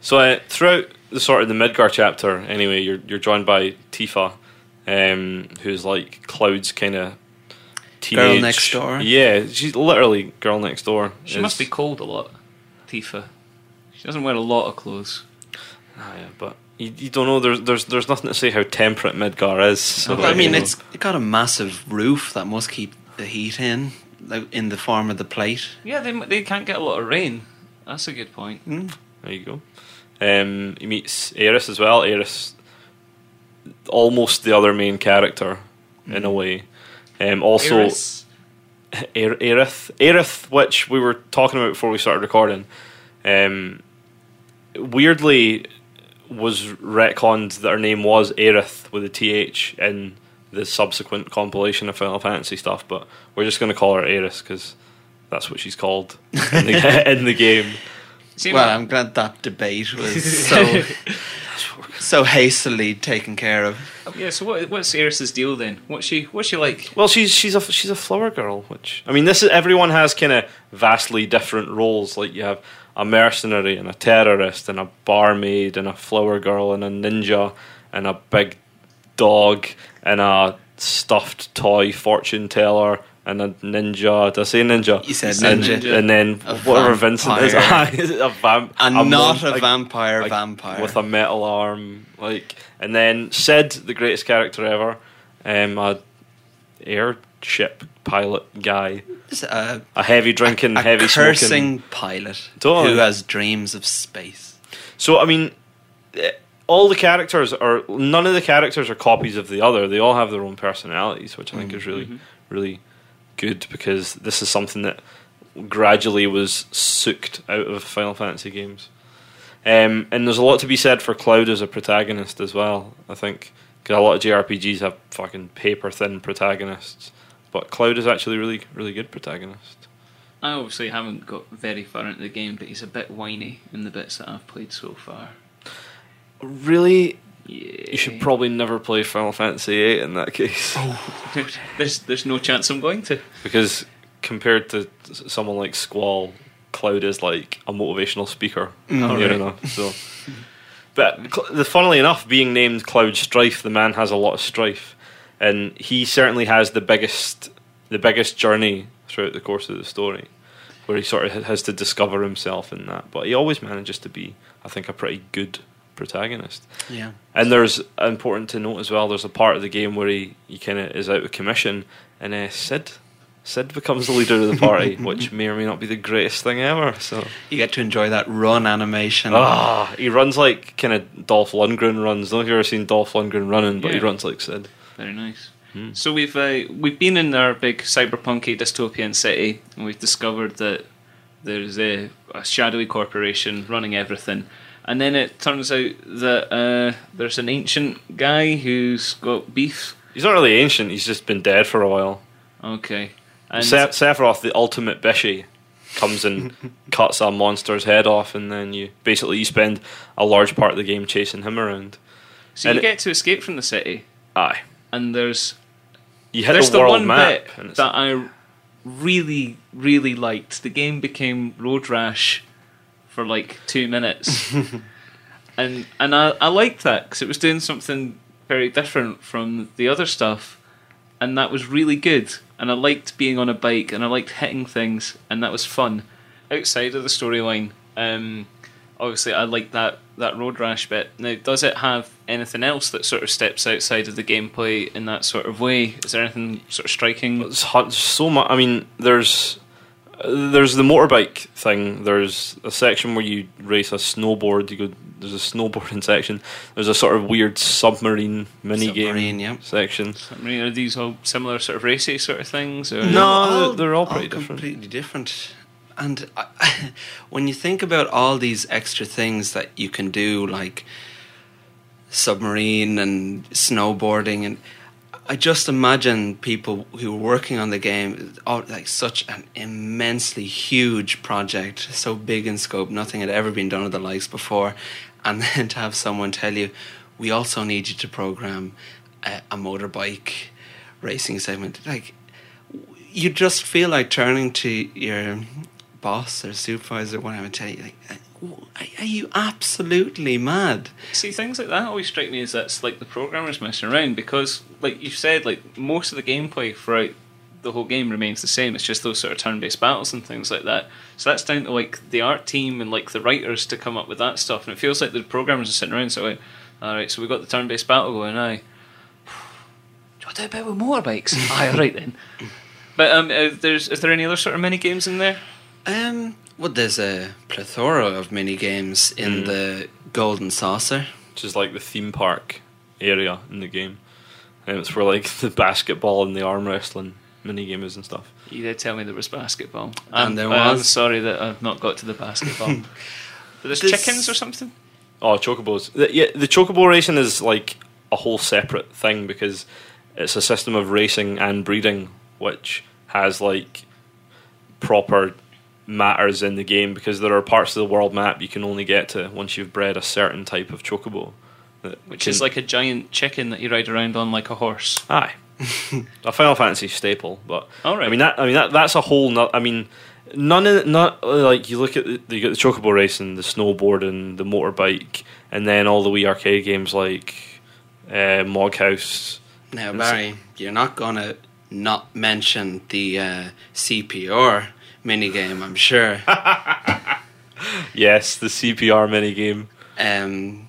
S3: So uh, throughout the sort of the Midgar chapter, anyway, you're you're joined by Tifa, um, who's like Cloud's kind of
S1: Girl next door?
S3: Yeah, she's literally girl next door.
S2: She must be cold a lot, Tifa. She doesn't wear a lot of clothes.
S3: Ah, yeah, but you, you don't know. There's there's there's nothing to say how temperate Midgar is. So,
S1: Well, I mean,
S3: you know.
S1: it's it got a massive roof that must keep the heat in, like in the form of the plate.
S2: Yeah, they they can't get a lot of rain. That's a good point.
S1: Mm.
S3: There you go. Um, he meets Aeris as well. Aeris, almost the other main character in a way. Um, also,
S2: Aeris. *laughs*
S3: Er- Aerith, Aerith, which we were talking about before we started recording, um, weirdly was retconned that her name was Aerith with a th in the subsequent compilation of Final Fantasy stuff. But we're just going to call her Aeris because that's what she's called in the, *laughs* in the game.
S2: See,
S1: Well, I'm glad that debate was *laughs* so *laughs* so hastily taken care of.
S2: yeah. So what, what's Aeris's deal then? What's she what's she like?
S3: Well, she's she's a she's a flower girl, which I mean, this is everyone has kind of vastly different roles. Like you have a mercenary and a terrorist and a barmaid and a flower girl and a ninja and a big dog and a stuffed toy fortune teller and a ninja. Did I say ninja?
S1: You said
S3: and,
S1: ninja.
S3: and then
S1: A
S3: whatever Vincent is, *laughs* is a vamp,
S1: And not
S3: mon-
S1: a vampire vampire.
S3: with a metal arm, like, and then Sid, the greatest character ever, um, a airship pilot guy,
S1: a,
S3: a heavy drinking,
S1: a
S3: heavy
S1: cursing
S3: smoking.
S1: pilot who has dreams of space.
S3: So I mean, eh, all the characters are none of the characters are copies of the other. They all have their own personalities, which I think is really, really good because this is something that gradually was soaked out of Final Fantasy games. Um, and there's a lot to be said for Cloud as a protagonist as well. I think 'Cause a lot of JRPGs have fucking paper thin protagonists, but Cloud is actually really, really good protagonist.
S2: I obviously haven't got very far into the game, but he's a bit whiny in the bits that I've played so far.
S3: Really,
S2: Yeah.
S3: you should probably never play Final Fantasy VIII in that case. *laughs*
S2: Oh, there's there's no chance I'm going to.
S3: because compared to someone like Squall, Cloud is like a motivational speaker.
S1: Mm.
S2: Alright.
S3: know, so. *laughs* But cl- the funnily enough, being named Cloud Strife, the man has a lot of strife, and he certainly has the biggest the biggest journey throughout the course of the story, where he sort of has to discover himself in that. But he always manages to be, I think, a pretty good protagonist.
S1: Yeah.
S3: And there's important to note as well. There's a part of the game where he, he kind of is out of commission, and uh, Sid Sid becomes the leader of the party, *laughs* which may or may not be the greatest thing ever. So
S1: You get to enjoy that run animation.
S3: ah, he runs like kind of Dolph Lundgren runs. I don't know if you've ever seen Dolph Lundgren running, but he runs like Sid.
S2: Very nice.
S3: Hmm.
S2: So we've uh, we've been in our big cyberpunky dystopian city, and we've discovered that there's a, a shadowy corporation running everything, and then it turns out that uh, there's an ancient guy who's got beef.
S3: He's not really ancient. He's just been dead for a while.
S2: Okay, and
S3: Se- Sephiroth, the ultimate bishy, comes and *laughs* cuts a monster's head off, and then you basically you spend a large part of the game chasing him around.
S2: so
S3: and
S2: you
S3: it-
S2: get to escape from the city,
S3: Aye,
S2: and there's
S3: you hit
S2: there's
S3: the
S2: the,
S3: world
S2: one
S3: map,
S2: bit
S3: and
S2: that I really really liked. The game became road rash for like two minutes, *laughs* and and I I liked that because it was doing something very different from the other stuff, and that was really good. And I liked being on a bike, and I liked hitting things, and that was fun. Outside of the storyline, um, obviously I like that that road rash bit. Now, does it have anything else that sort of steps outside of the gameplay in that sort of way? Is there anything sort of striking?
S3: It's hard, so much. I mean, there's there's the motorbike thing. There's a section where you race a snowboard. You go. There's a snowboarding *laughs* section. There's a sort of weird submarine mini
S1: Submarine,
S3: game
S1: yeah.
S3: section.
S2: I mean, are these all similar sort of racy sort of things? Or?
S3: No, they're all pretty different.
S1: completely different. And I, *laughs* when you think about all these extra things that you can do, like submarine and snowboarding, and I just imagine people who were working on the game, oh, like such an immensely huge project, so big in scope, nothing had ever been done with the likes before, and *laughs* then to have someone tell you, we also need you to program a, a motorbike racing segment, like you just feel like turning to your boss or supervisor, whatever, and tell you, like, "Are- are you absolutely mad?
S2: See, things like that always strike me as that's like the programmers messing around because, like you said, like most of the gameplay throughout the whole game remains the same. It's just those sort of turn-based battles and things like that. So that's down to like the art team and like the writers to come up with that stuff. And it feels like the programmers are sitting around so like, all right, so we got the turn-based battle going. Aye, do you want to do a bit with motorbikes? *laughs* Aye, all right then. But um, uh, there's is there any other sort of mini games in there?
S1: Um, well, there's a plethora of mini games in
S3: Mm.
S1: the Golden Saucer.
S3: which is like the theme park area in the game. And it's where like *laughs* the basketball and the arm wrestling mini games and stuff.
S2: You did tell me there was basketball,
S1: And
S2: I'm-
S1: there
S2: I'm
S1: was.
S2: sorry that I've not got to the basketball. *laughs* But there's
S1: This-
S2: chickens or something.
S3: Oh, chocobos! The, yeah, the chocobo racing is like a whole separate thing because it's a system of racing and breeding, which has like proper matters in the game because there are parts of the world map you can only get to once you've bred a certain type of chocobo. that
S2: Which
S3: can-
S2: is like a giant chicken that you ride around on like a horse.
S3: Aye, *laughs* a Final Fantasy staple. But
S2: All right.
S3: I mean that. I mean that. That's a whole. No, I mean, none of not like you look at the, you get the chocobo racing, the snowboarding, the motorbike, and then all the wee arcade games like uh, Moghouse.
S1: Now,
S3: And
S1: Barry, you're not going to not mention the uh, CPR minigame, I'm sure. *laughs*
S3: Yes, the CPR mini game.
S1: um,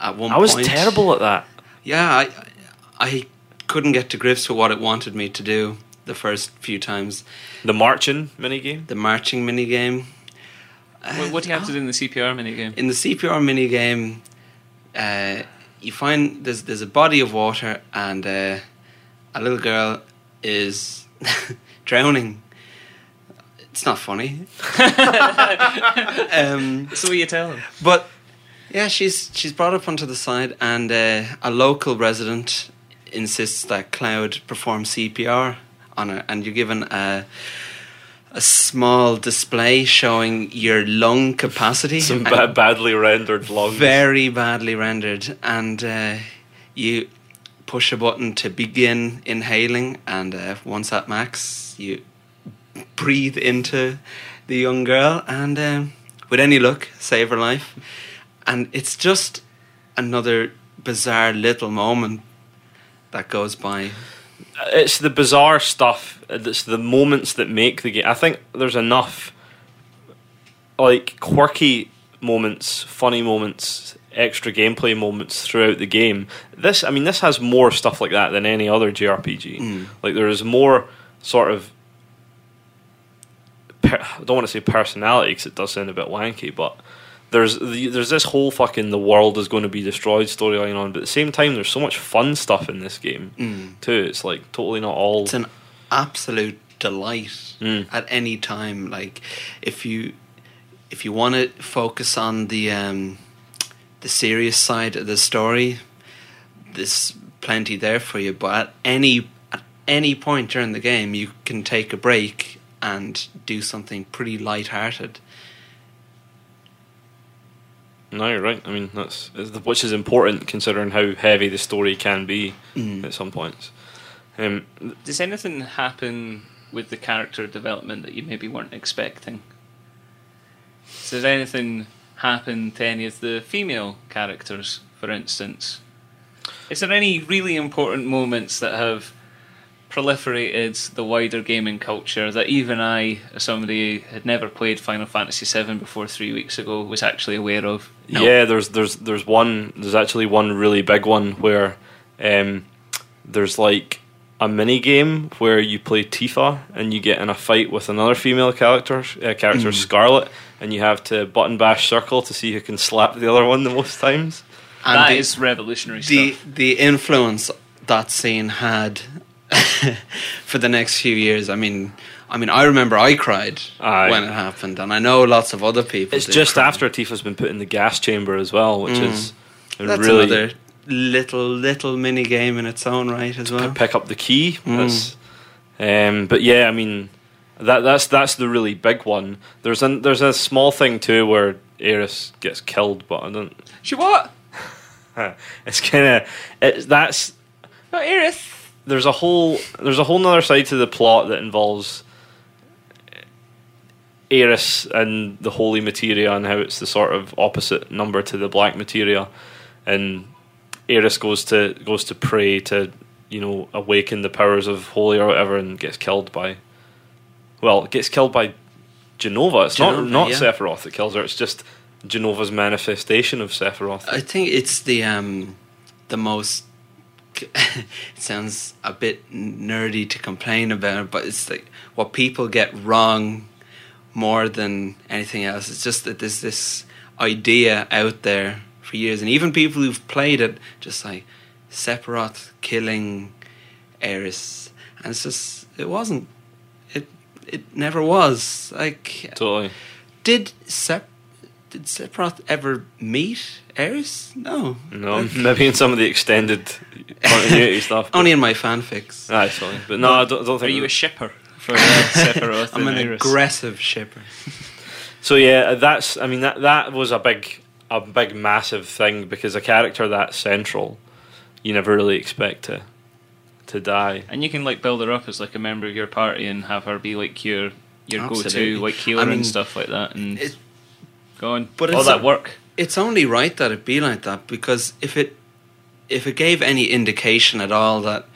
S1: at one
S3: I was
S1: point,
S3: terrible at that.
S1: Yeah, I, I couldn't get to grips with what it wanted me to do the first few times.
S3: The marching mini game.
S1: The marching minigame.
S2: What, what do you have to do in the CPR minigame?
S1: in the CPR minigame, uh, you find there's there's a body of water and uh, a little girl is *laughs* drowning. It's not funny. *laughs* um,
S2: So what you tell them?
S1: but yeah, she's she's brought up onto the side, and uh, a local resident insists that Cloud perform CPR on her, and you're given a a small display showing your lung capacity.
S3: Some ba- badly rendered lungs.
S1: very badly rendered, and uh, you push a button to begin inhaling, and uh, once at max, you breathe into the young girl, and um, with any luck, save her life. And it's just another bizarre little moment that goes by.
S3: it's the bizarre stuff. It's the moments that make the game. I think there's enough like quirky moments, funny moments, extra gameplay moments throughout the game. This, I mean, this has more stuff like that than any other JRPG.
S1: Mm.
S3: Like there is more sort of. Per, I don't want to say personality because it does sound a bit wanky, but there's the, there's this whole fucking the world is going to be destroyed storyline on, but at the same time, there's so much fun stuff in this game
S1: Mm.
S3: too. It's like totally not all.
S1: It's an absolute delight
S3: Mm.
S1: at any time. Like if you if you want to focus on the um, the serious side of the story, there's plenty there for you. But at any at any point during the game, you can take a break and do something pretty light-hearted.
S3: No, you're right. I mean, that's which is important considering how heavy the story can be
S1: Mm.
S3: at some points. Um,
S2: Does anything happen with the character development that you maybe weren't expecting? Does anything happen to any of the female characters, for instance? Is there any really important moments that have proliferated the wider gaming culture that even I, as somebody who had never played Final Fantasy VII before three weeks ago, was actually aware of?
S3: Yeah, there's there's there's one there's actually one really big one where um, there's like a mini game where you play Tifa and you get in a fight with another female character, uh, character Scarlet, and you have to button bash circle to see who can slap the other one the most times.
S1: And
S2: That
S1: the-
S2: is revolutionary
S1: the
S2: stuff.
S1: the influence that scene had *laughs* for the next few years. I mean, I mean, I remember I cried
S3: Aye.
S1: when it happened, and I know lots of other people.
S3: It's just
S1: cry.
S3: after Tifa's been put in the gas chamber as well, which
S1: Mm.
S3: is
S1: That's
S3: really
S1: another little little mini game in its own right as well.
S3: p- pick up the key.
S1: Mm.
S3: That's, um, but yeah, I mean that that's that's the really big one. There's a there's a small thing too where Aeris gets killed, but I don't.
S2: She what? *laughs*
S3: It's kind of it's that's
S2: Not Aerith.
S3: There's a whole there's a whole nother side to the plot that involves Aeris and the holy materia and how it's the sort of opposite number to the black materia, and Aeris goes to goes to pray to you know awaken the powers of holy or whatever and gets killed by well gets killed by Jenova. It's
S1: Jenova,
S3: not not
S1: yeah.
S3: Sephiroth that kills her. It's just Jenova's manifestation of Sephiroth.
S1: I think it's the um the most. It *laughs* sounds a bit nerdy to complain about it, but it's like what people get wrong more than anything else. It's just that there's this idea out there for years, and even people who've played it, just like Sephiroth killing Aeris, and it's just it wasn't. It it never was. Like,
S3: Totally.
S1: did Sep did Sephiroth ever meet Aeris? No,
S3: No, *laughs* maybe in some of the extended continuity stuff.
S1: only in my fanfics.
S3: Aye, sorry, but no, I don't, I don't
S2: Are you a shipper for uh, *laughs* Sephiroth
S1: I'm an
S2: Aerith?
S1: aggressive shipper.
S3: so yeah, that's. I mean, that that was a big, a big, massive thing because a character that central, you never really expect to, to die.
S2: And you can like build her up as like a member of your party and have her be like your your go to like healer
S1: I mean,
S2: and stuff like that and
S1: it-
S2: go on.
S1: but
S2: all that
S1: a-
S2: work.
S1: It's only right that it be like that because if it if it gave any indication at all that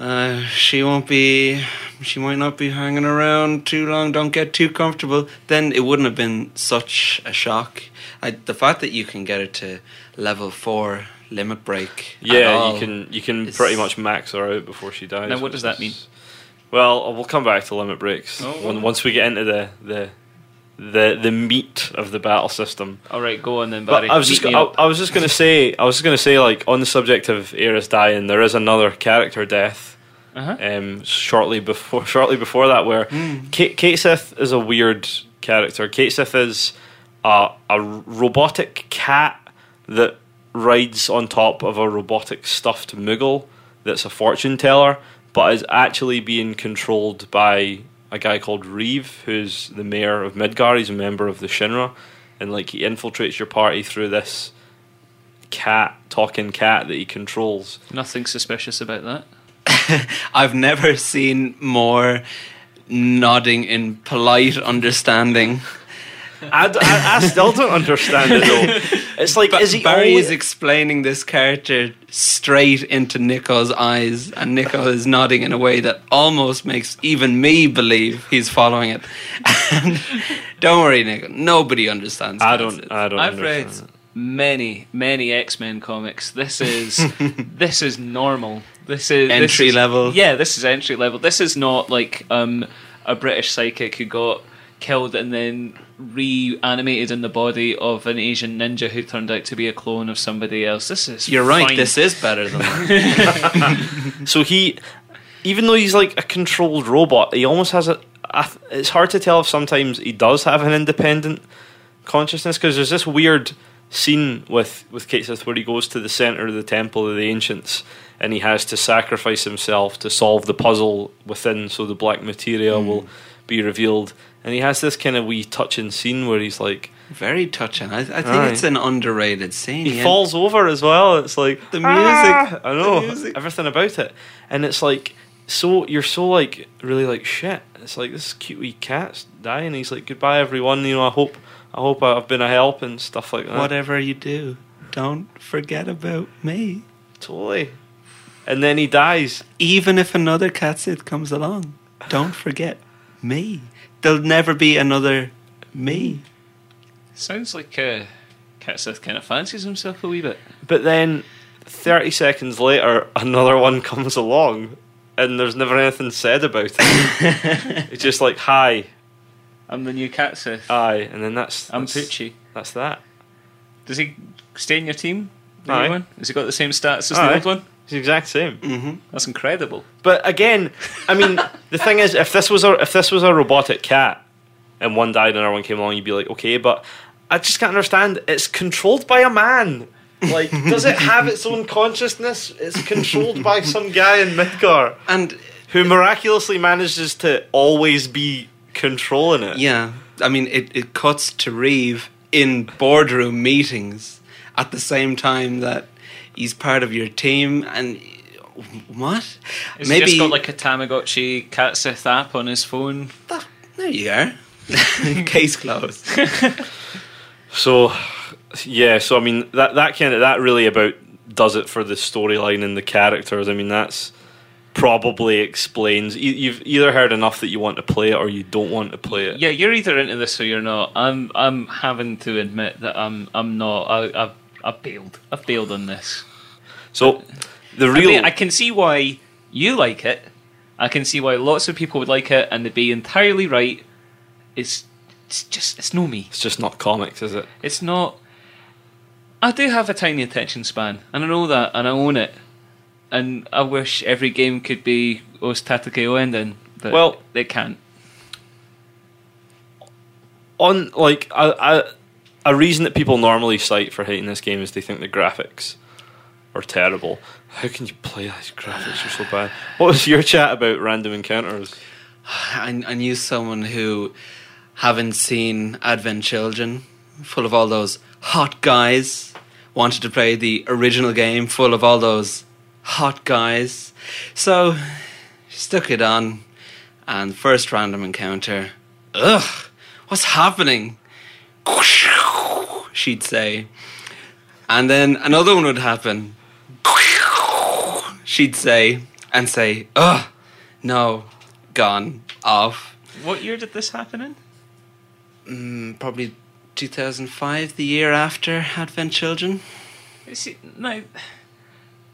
S1: uh, she won't be she might not be hanging around too long, don't get too comfortable, then it wouldn't have been such a shock. I, the fact that you can get it to level four limit break, at
S3: Yeah,
S1: all
S3: you can you can
S1: is-
S3: pretty much max her out before she dies.
S2: Now, what does that mean?
S3: Well, we'll come back to limit breaks
S2: Oh,
S3: when,
S2: okay.
S3: once we get into the the the the meat of the battle system.
S2: All right, go on then, Barry.
S3: But I was
S2: Beat
S3: just
S2: me
S3: I. I was just going to say I was just going to say like on the subject of Aeris dying, there is another character death
S2: uh-huh.
S3: um, shortly before *laughs* shortly before that where Cait, Cait Sith is a weird character. Cait Sith is a, a robotic cat that rides on top of a robotic stuffed Moogle that's a fortune teller, but is actually being controlled by a guy called Reeve, who's the mayor of Midgar. He's a member of the Shinra, and like he infiltrates your party through this cat, talking cat that he controls.
S2: Nothing suspicious about that. *laughs*
S1: I've never seen more nodding in polite understanding.
S3: I, d- I- I still don't understand it though. *laughs* It's like,
S1: Ba-
S3: is he
S1: Barry
S3: always,
S1: is explaining this character straight into Nico's eyes, and Nico is nodding in a way that almost makes even me believe he's following it. *laughs* And don't worry, Nico. Nobody understands.
S3: I don't. I don't.
S2: I've read
S3: understand it.
S2: many, many X Men comics. This is *laughs* this is normal. This is this
S1: Entry
S2: is-
S1: level.
S2: Yeah, this is entry level. This is not like um, a British psychic who got killed and then reanimated in the body of an Asian ninja who turned out to be a clone of somebody else. This is
S1: You're right. This is better than that. *laughs*
S3: So he, even though he's like a controlled robot, he almost has a. a it's hard to tell if sometimes he does have an independent consciousness because there's this weird scene with with Cait Sith where he goes to the center of the temple of the ancients and he has to sacrifice himself to solve the puzzle within, so the black materia hmm. will be revealed. And he has this kind of wee touching scene where he's like
S1: Very touching. I, I think
S3: Aye.
S1: it's an underrated scene.
S3: he falls over as well. It's like
S1: The
S3: "Ah!"
S1: music.
S3: I know
S1: music.
S3: everything about it, and it's like so you're so like really like shit. It's like this cute wee cat's dying. He's like goodbye everyone. You know I hope I hope I've been a help and stuff like that.
S1: Whatever you do, don't forget about me.
S3: Totally. And then he dies.
S1: Even if another Katsith comes along, don't forget me. There'll never be another me.
S2: Sounds like uh, Cat Sith kind of fancies himself a wee bit.
S3: But then thirty seconds later, another one *laughs* comes along, and there's never anything said about it. *laughs* it's just like hi,
S2: I'm the new Cat Sith.
S3: aye, and then that's
S2: I'm
S3: that's,
S2: Poochie.
S3: That's that.
S2: Does he stay in your team? The
S3: Aye.
S2: new one? Has he got the same stats as
S3: Aye.
S2: the old one?
S3: The exact same.
S1: Mm-hmm.
S2: That's incredible.
S3: But again, I mean, the thing is, if this was a if this was a robotic cat, and one died and another one came along, you'd be like, okay, but I just can't understand. It's controlled by a man. Like, does it have its own consciousness? It's controlled by some guy in Midgar
S1: And
S3: who miraculously manages to always be controlling it.
S1: yeah, I mean, it, it cuts to Reeve in boardroom meetings at the same time that he's part of your team. And what?
S2: Has he just got like a Tamagotchi Cat Sith app on his phone?
S1: There you are. *laughs* Case closed. *laughs*
S3: So, yeah. So I mean, that that kind of that really about does it for the storyline and the characters. I mean, that's probably explains. You, you've either heard enough that you want to play it or you don't want to play it.
S2: Yeah, you're either into this or you're not. I'm I'm having to admit that I'm I'm not. I, I've I've bailed. I've bailed on this.
S3: So the
S2: I,
S3: real
S2: mean, I can see why you like it. I can see why lots of people would like it, and they'd be entirely right. It's it's just it's no me.
S3: it's just not comics, is it?
S2: It's not. I do have a tiny attention span, and I know that, and I own it. And I wish every game could be Osu Tatakae Ouendan, but
S3: Well-
S2: they can't.
S3: On like I, a a reason that people normally cite for hating this game is they think the graphics are terrible. How can you play these graphics are so bad? What was your chat about random encounters?
S1: I, I knew someone who, having seen Advent Children, full of all those hot guys, wanted to play the original game full of all those hot guys. So, stuck it on, and first random encounter, ugh, what's happening? She'd say. And then another one would happen. She'd say, and say, ugh, no, gone, off.
S2: What year did this happen in?
S1: Mm, probably 2005, the year after Advent Children.
S2: See, now,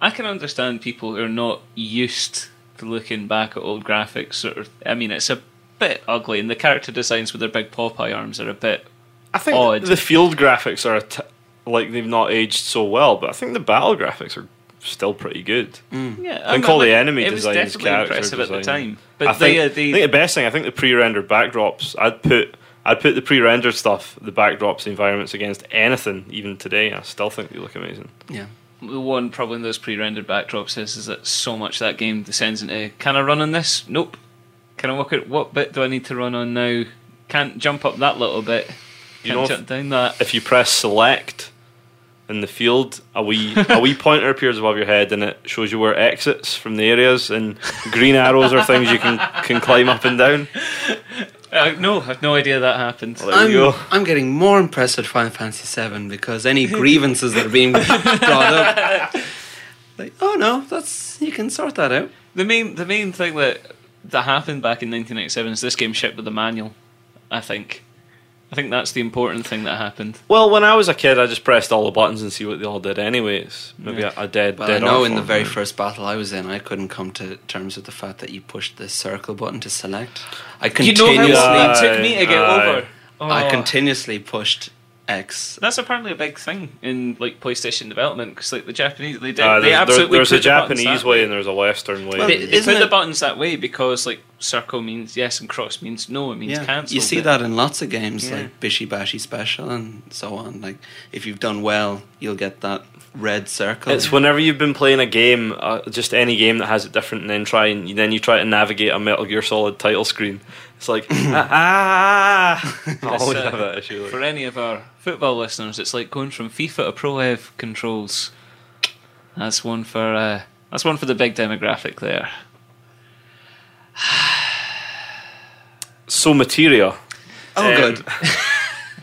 S2: I can understand people who are not used to looking back at old graphics. Sort of, I mean, it's a bit ugly, and the character designs with their big Popeye arms are a bit.
S3: I think
S2: Odd.
S3: the field graphics are a t- like they've not aged so well, but I think the battle graphics are still pretty good.
S2: Yeah,
S3: I think all the enemy
S2: it was
S3: designs,
S2: definitely
S3: character
S2: impressive at the time. But
S3: I
S2: the,
S3: think,
S2: uh,
S3: I
S2: the,
S3: think the best thing, I think the pre-rendered backdrops. I'd put I'd put the pre-rendered stuff, the backdrops, the environments against anything. Even today, I still think they look amazing.
S1: Yeah.
S2: the one problem in those pre-rendered backdrops is, is that so much of that game descends into can I run on this? Nope. Can I walk it? what bit do I need to run on now? Can't jump up that little bit.
S3: You know, if-
S2: jump down that.
S3: If you press select in the field, a wee a wee *laughs* pointer appears above your head, and it shows you where exits from the areas, and green arrows are things you can can climb up and down.
S2: Uh, no, I've no idea that happened.
S3: There
S1: I'm,
S3: you go.
S1: I'm getting more impressed with Final Fantasy VII because any grievances that are being brought up, like, oh no, that's you can sort that out.
S2: The main the main thing that that happened back in 1997 is this game shipped with a manual. I think. I think that's the important thing that happened.
S3: Well, when I was a kid, I just pressed all the buttons and see what they all did. Anyways, maybe
S2: Yeah.
S3: a, a dead.
S1: Well,
S3: dead
S1: I know in the very
S3: yeah.
S1: first battle I was in, I couldn't come to terms with the fact that you pushed the circle button to select. I
S2: You know
S1: continuously,
S2: how long it took me to get
S3: aye.
S2: over. Oh.
S1: I
S2: Oh.
S1: continuously pushed X.
S2: That's apparently a big thing in like PlayStation development because like the Japanese they did
S3: Uh,
S2: they
S3: there's, there-
S2: absolutely
S3: there's
S2: put
S3: a
S2: the
S3: Japanese
S2: that
S3: way and there's a Western way.
S1: Well,
S2: They, they
S1: Isn't
S2: put the buttons that way because like circle means yes and cross means no. It means
S1: Yeah,
S2: cancel.
S1: you see
S2: but-
S1: that in lots of games
S2: Yeah.
S1: like Bishi Bashi Special and so on. Like if you've done well, you'll get that red circle.
S3: It's whenever you've been playing a game, uh, just any game that has it different, and then try and then you try to navigate a Metal Gear Solid title screen. It's like *laughs* ah, ah. I
S2: It's,
S3: always
S2: uh,
S3: have that issue. like-
S2: For any of our football listeners, it's like going from FIFA to Pro Evo controls. That's one for uh, that's one for the big demographic there.
S3: So materia.
S1: oh,
S3: Um,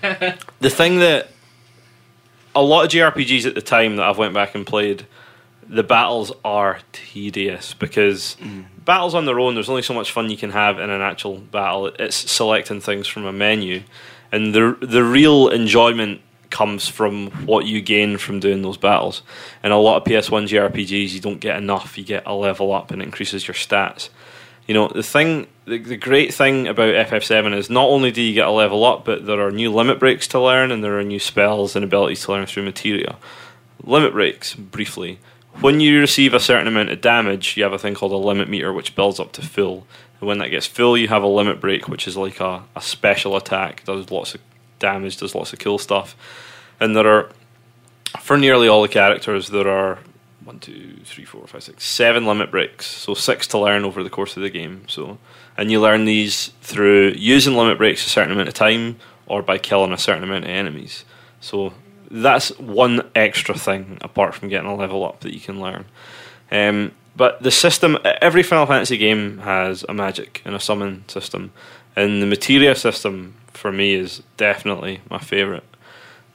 S1: good. *laughs*
S3: the thing that a lot of JRPGs at the time that I've went back and played, the battles are tedious because battles on their own, there's only so much fun you can have in an actual battle. It's selecting things from a menu, and the the real enjoyment comes from what you gain from doing those battles. And a lot of PS1 JRPGs, you don't get enough. You get a level up and it increases your stats. You know, the thing, the, the great thing about FF7 is not only do you get a level up, but there are new limit breaks to learn and there are new spells and abilities to learn through materia. Limit breaks, briefly. When you receive a certain amount of damage, you have a thing called a limit meter, which builds up to full. And when that gets full, you have a limit break, which is like a, a special attack, does lots of damage, does lots of cool stuff. And there are, for nearly all the characters, there are one, two, three, four, five, six, seven limit breaks. So six to learn over the course of the game. So, and you learn these through using limit breaks a certain amount of time, or by killing a certain amount of enemies. So that's one extra thing apart from getting a level up that you can learn. Um, but the system, every Final Fantasy game has a magic and a summon system, and the materia system for me is definitely my favorite.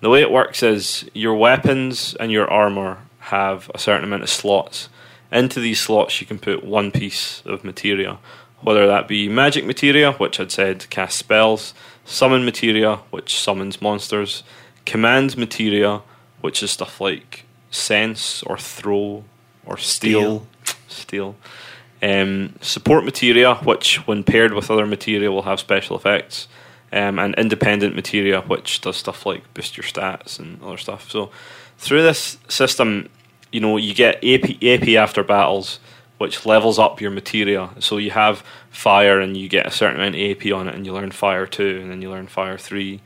S3: The way it works is your weapons and your armor have a certain amount of slots. Into these slots, you can put one piece of materia, whether that be magic materia, which I'd said cast spells, summon materia, which summons monsters, command materia, which is stuff like sense or throw or steal, steal. Um, support materia, which when paired with other materia will have special effects, um, and independent materia, which does stuff like boost your stats and other stuff. So through this system, you know you get AP, AP after battles, which levels up your materia. So you have fire, and you get a certain amount of AP on it, and you learn fire two, and then you learn fire three.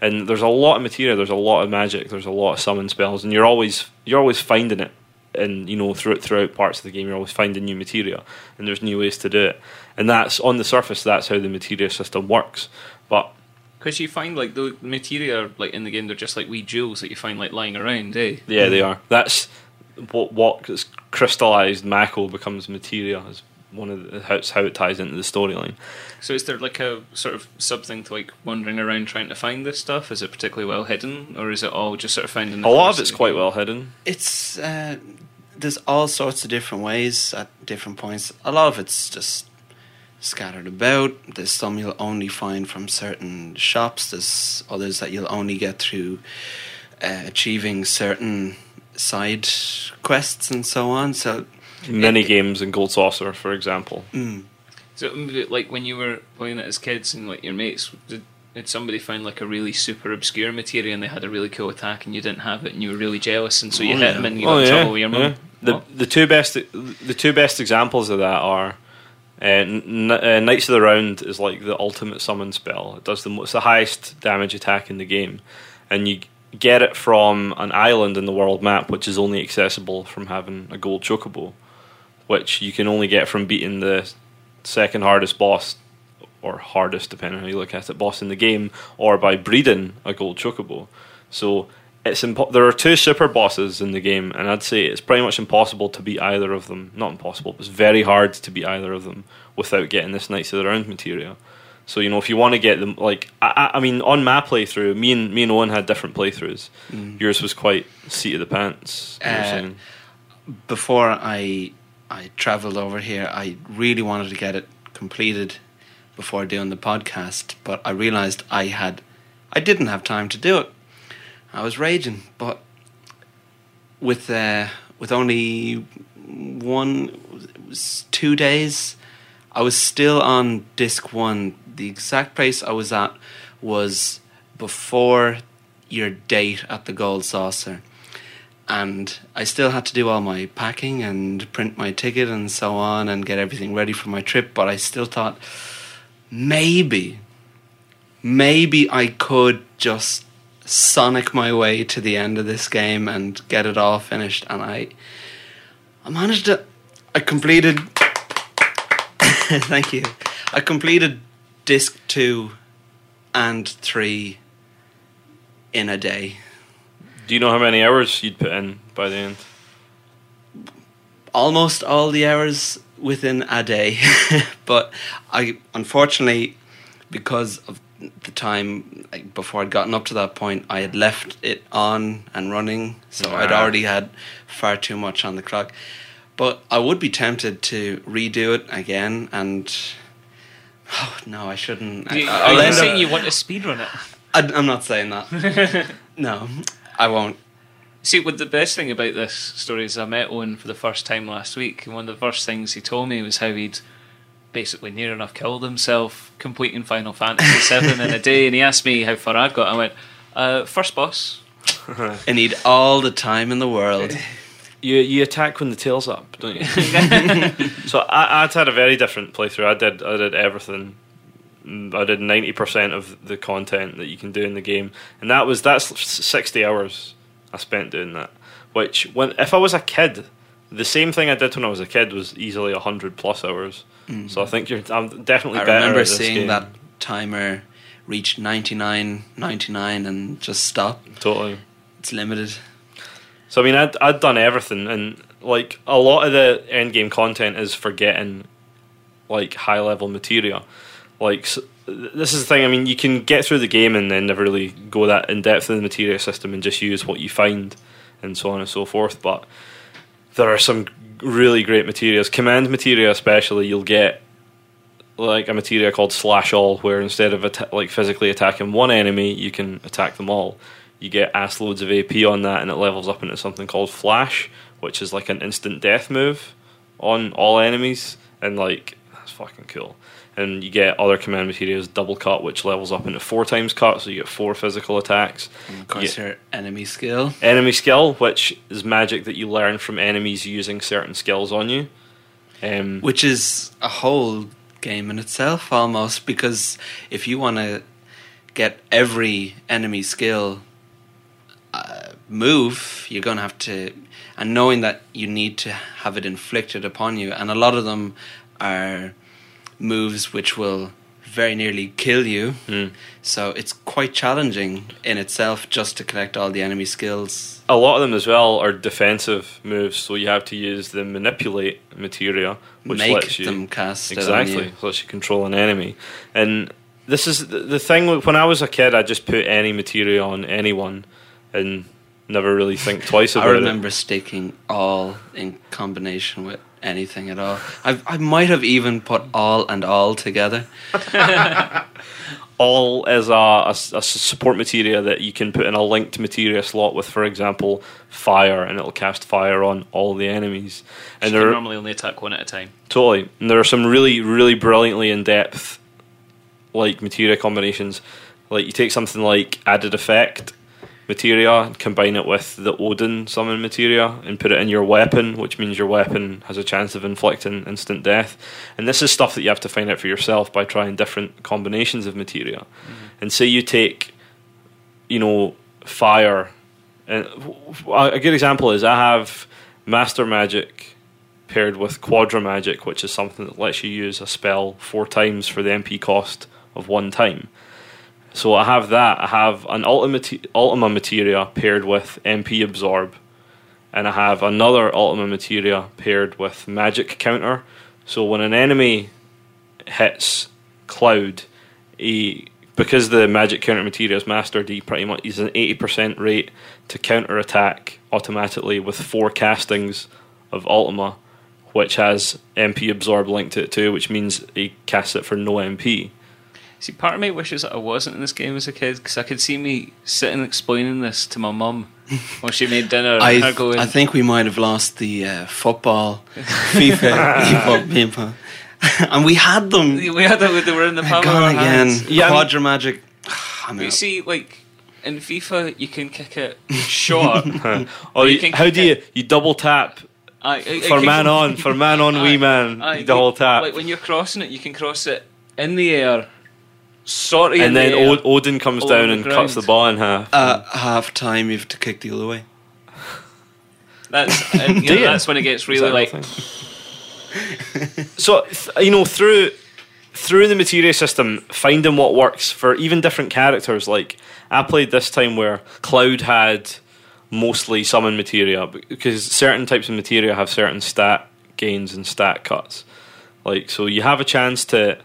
S3: And there's a lot of materia. There's a lot of magic. There's a lot of summon spells, and you're always you're always finding it and you know throughout throughout parts of the game you're always finding new material and there's new ways to do it. And that's on the surface that's how the materia system works. But
S2: Because you find like the material like in the game, they're just like wee jewels that you find like lying around, eh?
S3: yeah they are. That's what what is crystallized mako becomes materia is one of the, how, it's how it ties into the storyline
S2: So is there like a sort of something to like wandering around trying to find this stuff? Is it particularly well hidden, or is it all just sort of found in the
S3: a lot of it's
S2: the
S3: quite well hidden
S1: It's uh, there's all sorts of different ways at different points. A lot of it's just scattered about. There's some you'll only find from certain shops. There's others that you'll only get through uh, achieving certain side quests and so on. So
S3: mini games in gold saucer for example
S1: mm,
S2: So mm, like when you were playing it as kids and like your mates, did, did somebody find like a really super obscure materia and they had a really cool attack and you didn't have it and you were really jealous and so you
S1: Oh,
S2: hit
S1: yeah.
S2: them and you got in trouble with your mum?
S3: yeah. The
S2: Oh.
S3: the two best the two best examples of that are uh, N- uh, Knights of the Round is like the ultimate summon spell. It does the most, the highest damage attack in the game, and you get it from an island in the world map, which is only accessible from having a gold chocobo, which you can only get from beating the second hardest boss or hardest, depending on how you look at it, boss in the game, or by breeding a gold chocobo. So it's impo- there are two super bosses in the game, and I'd say it's pretty much impossible to beat either of them. Not impossible, but it's very hard to beat either of them without getting this Knights of the Round materia. So you know, if you want to get them, like I, I I mean, on my playthrough, me and me and Owen had different playthroughs. Yours was quite seat of the pants.
S1: Uh, before I I travelled over here, I really wanted to get it completed before doing the podcast, but I realised I had I didn't have time to do it. I was raging, but with uh, with only one two days, I was still on disc one. The exact place I was at was before your date at the Gold Saucer. And I still had to do all my packing and print my ticket and so on and get everything ready for my trip. But I still thought maybe, maybe I could just sonic my way to the end of this game and get it all finished. And I, I managed to. I completed. *laughs* thank you. I completed disc two and three in a day.
S3: Do you know how many hours you'd put in by the end?
S1: Almost all the hours within a day, *laughs* but I unfortunately, because of the time like, before I'd gotten up to that point, I had left it on and running, so I'd already had far too much on the clock. But I would be tempted to redo it again, and oh no, I shouldn't.
S2: You-
S1: I'll
S2: Are you
S1: end up-
S2: saying you want to speedrun it?
S1: I, I'm not saying that. *laughs* no, I won't.
S2: See, what the best thing about this story is I met Owen for the first time last week, and one of the first things he told me was how he'd basically near enough killed himself completing Final Fantasy *laughs* VII in a day, and he asked me how far I'd got. I went, uh, first boss. *laughs*
S1: I need all the time in the world. *laughs*
S3: You you attack when the tail's up, don't you? so I, I'd had a very different playthrough. I did I did everything. Mm, I did ninety percent of the content that you can do in the game, and that was that's sixty hours I spent doing that. Which when if I was a kid, the same thing I did when I was a kid was easily hundred plus hours. So I think you're I'm definitely.
S1: I remember seeing
S3: game.
S1: that timer reach 99, 99 and just stop.
S3: totally.
S1: It's limited.
S3: So I mean, I'd I'd done everything, and like a lot of the end game content is for getting like high level materia. Like this is the thing. I mean, you can get through the game and then never really go that in depth in the materia system and just use what you find and so on and so forth. But there are some really great materials. Command materia, especially, you'll get like a material called slash all, where instead of like physically attacking one enemy, you can attack them all. You get ass loads of AP on that, and it levels up into something called flash, which is like an instant death move on all enemies, and like that's fucking cool. And you get other command materials, double cut, which levels up into four times cut, so you get four physical attacks.
S1: And of course,
S3: Yeah.
S1: your enemy skill.
S3: Enemy skill, which is magic that you learn from enemies using certain skills on you. Um,
S1: which is a whole game in itself almost because if you want to get every enemy skill uh, move you're going to have to and knowing that you need to have it inflicted upon you and a lot of them are moves which will very nearly kill you
S3: Hmm.
S1: so it's quite challenging in itself just to collect all the enemy skills
S3: a lot of them as well are defensive moves, so you have to use the manipulate materia, which
S1: make
S3: lets you
S1: them cast it
S3: exactly
S1: you.
S3: lets you control an enemy. And this is the, thing. When I was a kid, I just put any materia on anyone, and never really think twice *laughs* about it.
S1: I
S3: it.
S1: remember sticking all in combination with anything at all. I I might have even put all and all together. *laughs*
S3: all as a support materia that you can put in a linked materia slot with, for example, fire, and it'll cast fire on all the enemies. And
S2: you
S3: there,
S2: can normally only attack one at a time.
S3: Totally. And there are some really, really brilliantly in depth like materia combinations. Like you take something like added effect materia and combine it with the Odin summon materia and put it in your weapon, which means your weapon has a chance of inflicting instant death. And this is stuff that you have to find out for yourself by trying different combinations of materia. Mm-hmm. And say you take, you know, fire. And a good example is I have master magic paired with Quadra Magic, which is something that lets you use a spell four times for the MP cost of one time. So I have that. I have an Ultima, Ultima Materia paired with MP Absorb, and I have another Ultima Materia paired with Magic Counter. So when an enemy hits Cloud, he because the Magic Counter Materia is mastered, he pretty much he's an eighty percent rate to counter attack automatically with four castings of Ultima, which has MP Absorb linked to it too, which means he casts it for no MP.
S2: See, part of me wishes that I wasn't in this game as a kid because I could see me sitting explaining this to my mum while she made dinner.
S1: I,
S2: and going,
S1: I think we might have lost the uh, football *laughs* FIFA ePub people. and we had them.
S2: we had that. They were in the palm of our
S1: again.
S2: hands.
S3: Yeah,
S1: Quadra Magic. *sighs*
S2: You
S1: out.
S2: see, like in FIFA you can kick it short. *laughs*
S3: or
S2: You
S3: you
S2: can
S3: how
S2: kick
S3: do you you double tap
S2: Aye, it- it
S3: for
S2: can-
S3: man *laughs* on for man on wee man
S2: aye,
S3: you double tap
S2: Like when you're crossing it, you can cross it in the air, sort of,
S3: and then
S2: the air.
S3: Odin comes down
S2: the
S3: and cuts the
S2: ground.
S3: ball in half.
S1: Uh, half time, you have to kick the other way.
S2: That's and, *laughs* you know, that's when it gets really like
S3: so th- you know through through the materia system finding what works for even different characters like i played this time where cloud had mostly summon materia because certain types of materia have certain stat gains and stat cuts like so you have a chance to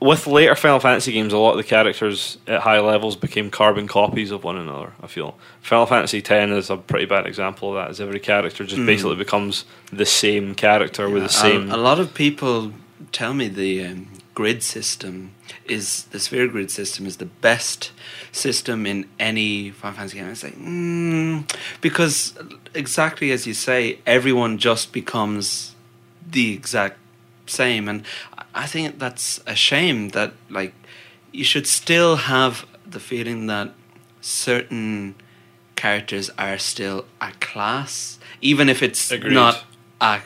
S3: with later Final Fantasy games, a lot of the characters at high levels became carbon copies of one another. I feel Final Fantasy X is a pretty bad example of that. As every character just basically becomes the same character with the same.
S1: A, a lot of people tell me the um, grid system is the sphere grid system is the best system in any Final Fantasy game. I say mm, because exactly as you say, everyone just becomes the exact same, and I think that's a shame. That like you should still have the feeling that certain characters are still a class, even if it's
S3: Agreed.
S1: not a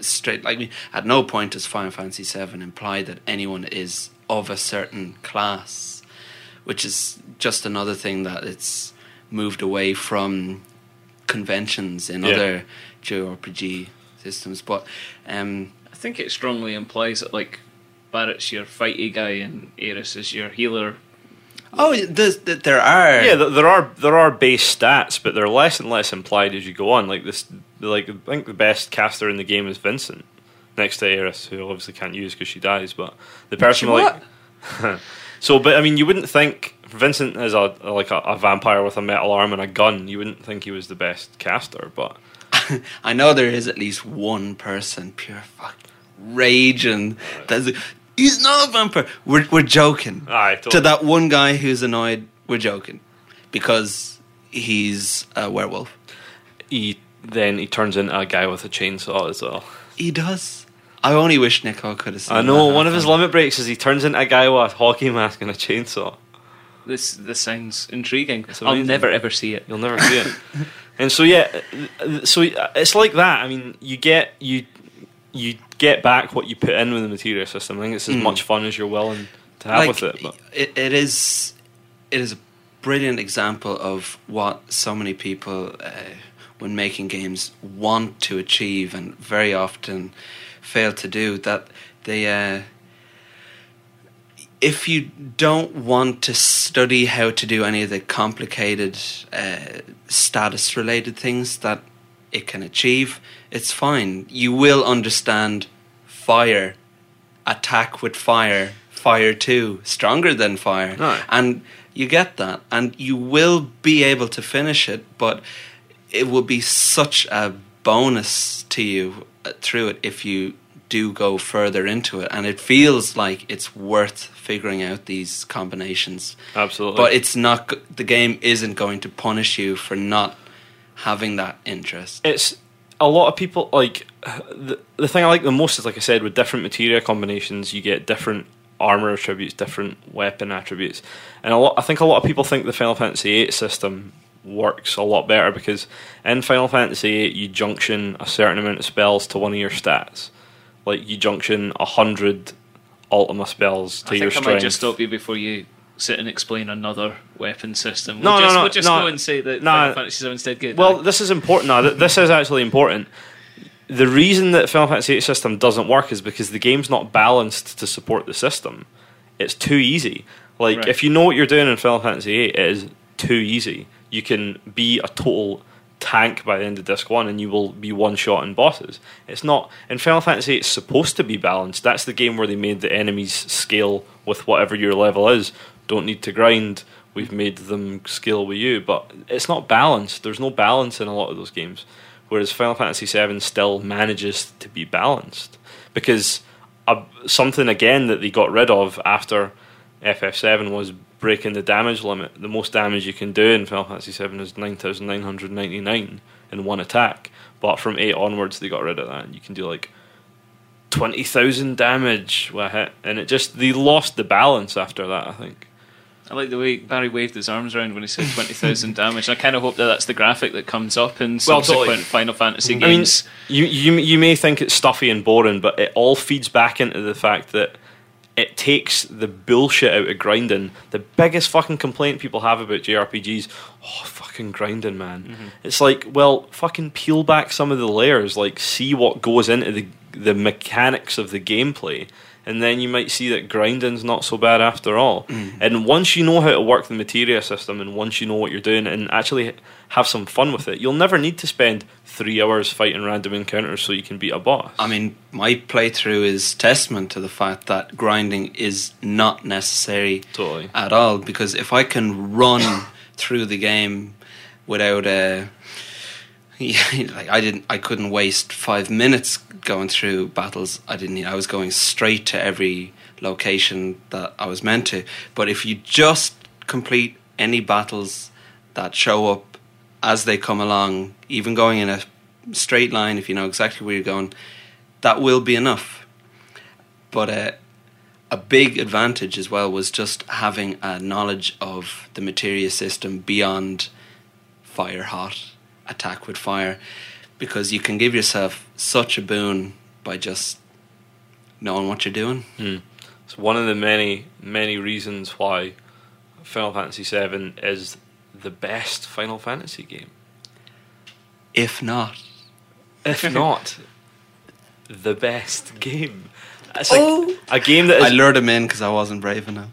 S1: straight. Like me, at no point does Final Fantasy VII imply that anyone is of a certain class, which is just another thing that it's moved away from conventions in
S3: Yeah.
S1: other JRPG systems. But um,
S2: I think it strongly implies that like Barret's your fighty guy and Aeris is your healer.
S1: oh, there's, there are
S3: yeah, there are there are base stats, but they're less and less implied as you go on. Like this, like I think the best caster in the game is Vincent, next to Aeris, who obviously can't use because she dies. But the person like *laughs* So, but I mean, you wouldn't think Vincent is a like a, a vampire with a metal arm and a gun. You wouldn't think he was the best caster, but *laughs*
S1: I know there is at least one person pure fuck raging. That's he's not a vampire. We're we're joking.
S3: aye,
S1: To that one guy who's annoyed, we're joking because he's a werewolf.
S3: he then he turns into a guy with a chainsaw as well.
S1: He does. I only wish Nico could have seen.
S3: I know
S1: that
S3: one of his limit breaks is he turns into a guy with a hockey mask and a chainsaw.
S2: This this sounds intriguing. I'll never ever see it.
S3: You'll never see it. *laughs* and so yeah, uh, so it's like that. I mean, you get you you get back what you put in with the materia system. I think it's as
S1: Mm.
S3: much fun as you're willing to have
S1: like,
S3: with it. But
S1: it, it is it is a brilliant example of what so many people uh, when making games want to achieve and very often fail to do that they uh, if you don't want to study how to do any of the complicated uh, status related things that it can achieve it's fine you will understand fire attack with fire, fire two, stronger than fire. And you get that. And you will be able to finish it, but it will be such a bonus to you uh, through it if you do go further into it. And it feels like it's worth figuring out these combinations.
S3: absolutely,
S1: But it's not, the game isn't going to punish you for not having that interest.
S3: it's a lot of people like the, the thing I like the most is like I said with different materia combinations you get different armor attributes different weapon attributes. And a lot I think a lot of people think the Final Fantasy VIII system works a lot better because in Final Fantasy VIII you junction a certain amount of spells to one of your stats. Like you junction a hundred Ultima spells to
S2: I
S3: your
S2: think I
S3: strength
S2: might just stop you before you sit and explain another weapon system.
S3: No,
S2: we'll
S3: no,
S2: just,
S3: no,
S2: we'll just
S3: no.
S2: go and say that
S3: No.
S2: Final Fantasy VII good.
S3: Well,
S2: Aye.
S3: this is important now. This is actually important. The reason that Final Fantasy VIII system doesn't work is because the game's not balanced to support the system. It's too easy. Like
S2: Right.
S3: if you know what you're doing in Final Fantasy VIII, it is too easy. You can be a total tank by the end of disc one, and you will be one shot in bosses. It's not in Final Fantasy. It's supposed to be balanced. That's the game where they made the enemies scale with whatever your level is. Don't need to grind. We've made them scale with you, but it's not balanced. There's no balance in a lot of those games. Whereas Final Fantasy VII still manages to be balanced because uh, something again that they got rid of after FF7 was breaking the damage limit. The most damage you can do in Final Fantasy VII is 9,999 in one attack. But from 8 onwards, they got rid of that. And you can do like 20,000 damage with a hit. And it just, they lost the balance after that, I think.
S2: I like the way Barry waved his arms around when he said 20,000 *laughs* damage. I kind of hope that that's the graphic that comes up in
S3: Well,
S2: subsequent
S3: totally.
S2: Final Fantasy
S3: I mean, you, you you may think it's stuffy and boring, but it all feeds back into the fact that it takes the bullshit out of grinding. The biggest fucking complaint people have about JRPGs, oh fucking grinding, man. Mm-hmm. It's like, well, fucking peel back some of the layers, like see what goes into the the mechanics of the gameplay. And then you might see that grinding's not so bad after all. Mm. And once you know how to work the materia system, and once you know what you're doing, and actually have some fun with it, you'll never need to spend three hours fighting random encounters so you can beat a boss.
S1: I mean, my playthrough is testament to the fact that grinding is not necessary
S3: Totally.
S1: at all. Because if I can run through the game without a, *laughs* like I didn't, I couldn't waste five minutes going through battles. I didn't. I was going straight to every location that I was meant to. But if you just complete any battles that show up as they come along, even going in a straight line, if you know exactly where you're going, that will be enough. But uh, a big advantage as well was just having a knowledge of the materia system beyond fire hot, attack with fire, because you can give yourself such a boon by just knowing what you're doing. Hmm.
S3: It's one of the many, many reasons why Final Fantasy VII is the best Final Fantasy game.
S1: If not,
S3: If *laughs* not, the best game. It's like
S1: Oh.
S3: a game that
S1: I lured him in because I wasn't brave enough.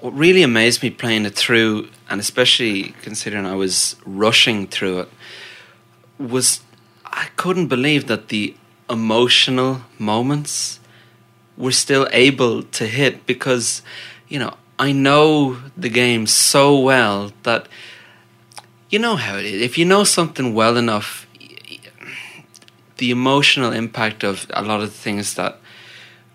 S1: What really amazed me playing it through, and especially considering I was rushing through it, was I couldn't believe that the emotional moments were still able to hit because, you know, I know the game so well that you know how it is. If you know something well enough, the emotional impact of a lot of the things that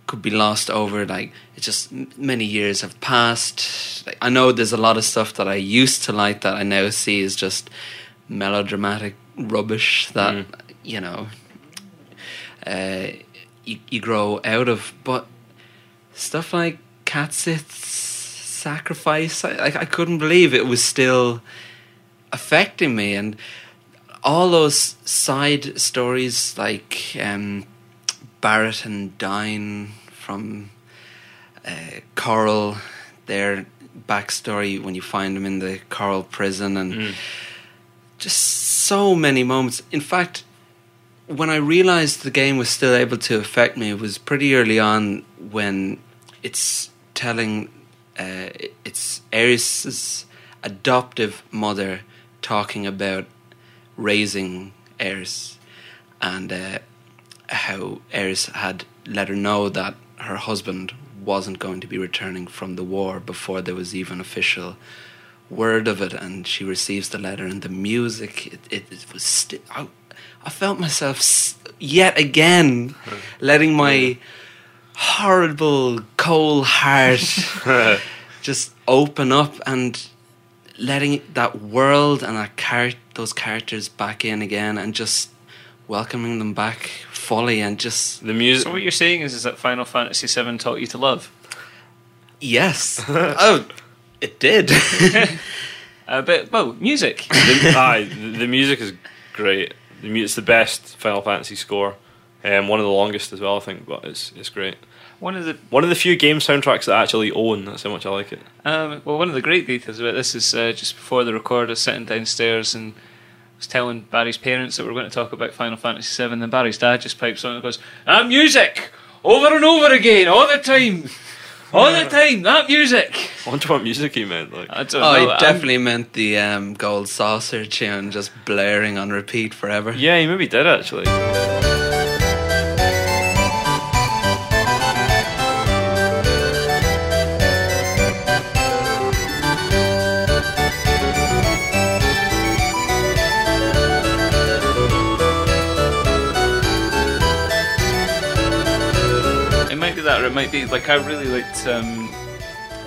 S1: could be lost over like it's just many years have passed like, i know there's a lot of stuff that i used to like that i now see is just melodramatic rubbish that
S3: Mm.
S1: you know uh, you, you grow out of. But stuff like Cait Sith's sacrifice I, I, couldn't believe it was still affecting me. And all those side stories like um, Barret and Dyne from uh, Corel, their backstory when you find them in the Corel prison, and just so many moments. In fact, when I realized the game was still able to affect me, it was pretty early on when it's telling uh, it's Aeris's adoptive mother talking about raising Aeris and uh, how Aeris had let her know that her husband wasn't going to be returning from the war before there was even official word of it and she receives the letter and the music it, it, it was sti- I, I felt myself s- yet again *laughs* letting my horrible cold heart *laughs* just open up and letting that world and that char- those characters back in again and just welcoming them back fully and just
S3: the music.
S2: So what you're saying is, is that Final Fantasy VII taught you to love?
S1: yes *laughs* oh it did *laughs* *laughs*
S2: Uh, but well, music.
S3: the, aye, the, music is great. The mu- it's the best Final Fantasy score. Um, one of the longest as well, I think, but it's it's great.
S2: One of the
S3: One of the few game soundtracks that I actually own. That's how much I like it.
S2: Um, well, one of the great details about this is uh, just before the record, I was sitting downstairs and was telling Barry's parents that we are going to talk about Final Fantasy VII. And Barry's dad just pipes on and goes, "That music over and over again, all the time, all the time. That music." *laughs*
S3: I wonder what music he meant. Like,
S2: I don't
S1: oh
S2: know.
S1: it
S2: I'm-
S1: definitely meant the um, gold saucer tune just blaring on repeat forever
S3: yeah, he maybe did actually.
S2: That, or it might be like I really liked, um,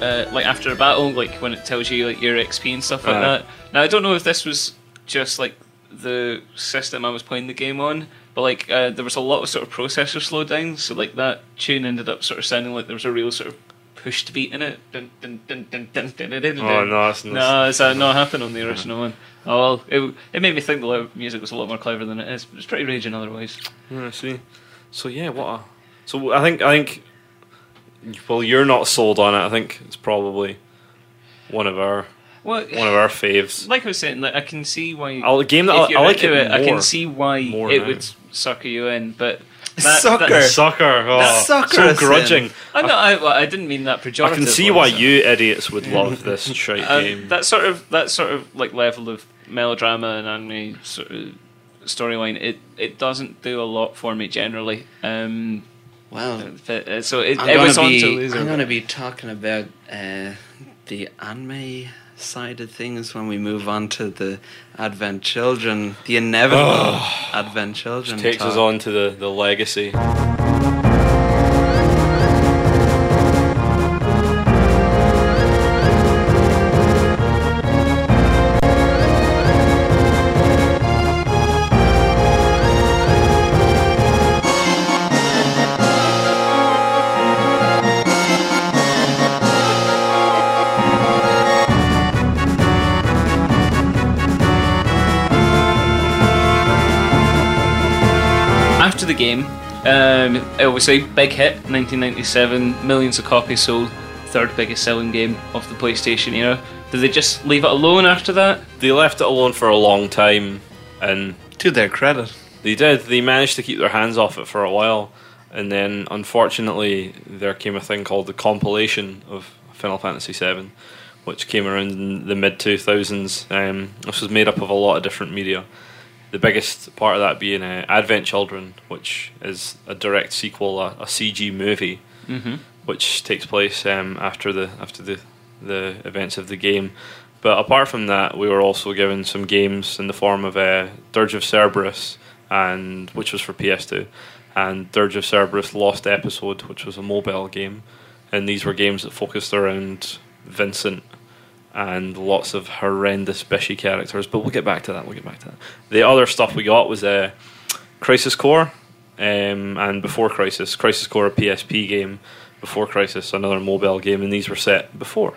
S2: uh, like after a battle, like when it tells you like your XP and stuff like
S3: Aye.
S2: that. Now I don't know if this was just like the system I was playing the game on, but like uh, there was a lot of sort of processor slowdowns, so like that tune ended up sort of sounding like there was a real sort of push to beat in it. Dun, dun, dun, dun, dun, dun, dun, dun,
S3: Oh no, that's,
S2: No, is that not happen on the original one? Oh well, it, it made me think the music was a lot more clever than it is. But it's pretty raging otherwise.
S3: Yeah, I see. So yeah, what? A, so I think I think. Well, you're not sold on it. I think it's probably one of our
S2: Well,
S3: one of our faves.
S2: like I was saying, like I can see why.
S3: I'll- a game that
S2: if
S3: I-
S2: you're
S3: I like
S2: into
S3: it
S2: I can see why
S3: more
S2: it
S3: now.
S2: would sucker you in, but that,
S1: Sucker.
S2: that-
S3: Sucker, oh,
S1: Sucker
S3: so grudging.
S2: I, know, I, well, I didn't mean that pejoratively.
S3: I can see why you idiots would love this *laughs* shite
S2: Uh,
S3: game.
S2: that sort of that sort of like level of melodrama and anime sort of storyline. It it doesn't do a lot for me generally. Um,
S1: Well,
S2: uh, so it,
S1: I'm
S2: it
S1: gonna
S2: was on
S1: be.
S2: to.
S1: I'm going to be talking about uh, the anime side of things when we move on to the Advent Children, the inevitable Advent Children.
S3: Takes
S1: talk.
S3: us on to the, the legacy.
S2: Game, um, obviously big hit, 1997, millions of copies sold, third biggest selling game of the PlayStation era. Did they just leave it alone after that?
S3: They left it alone for a long time, and
S1: To their credit.
S3: They did. They managed to keep their hands off it for a while, and then unfortunately, there came a thing called the compilation of Final Fantasy VII, which came around in the mid two thousands. Um, this was made up of a lot of different media. The biggest part of that being uh, Advent Children, which is a direct sequel, a, a CG movie,
S2: Mm-hmm.
S3: which takes place um, after the after the the events of the game. But apart from that, we were also given some games in the form of uh, Dirge of Cerberus, and which was for PS2, and Dirge of Cerberus Lost Episode, which was a mobile game. And these were games that focused around Vincent and lots of horrendous bishy characters. But we'll get back to that. We'll get back to that. The other stuff we got was uh, Crisis Core, um, and before Crisis, Crisis Core, a PSP game. Before Crisis, another mobile game, and these were set before.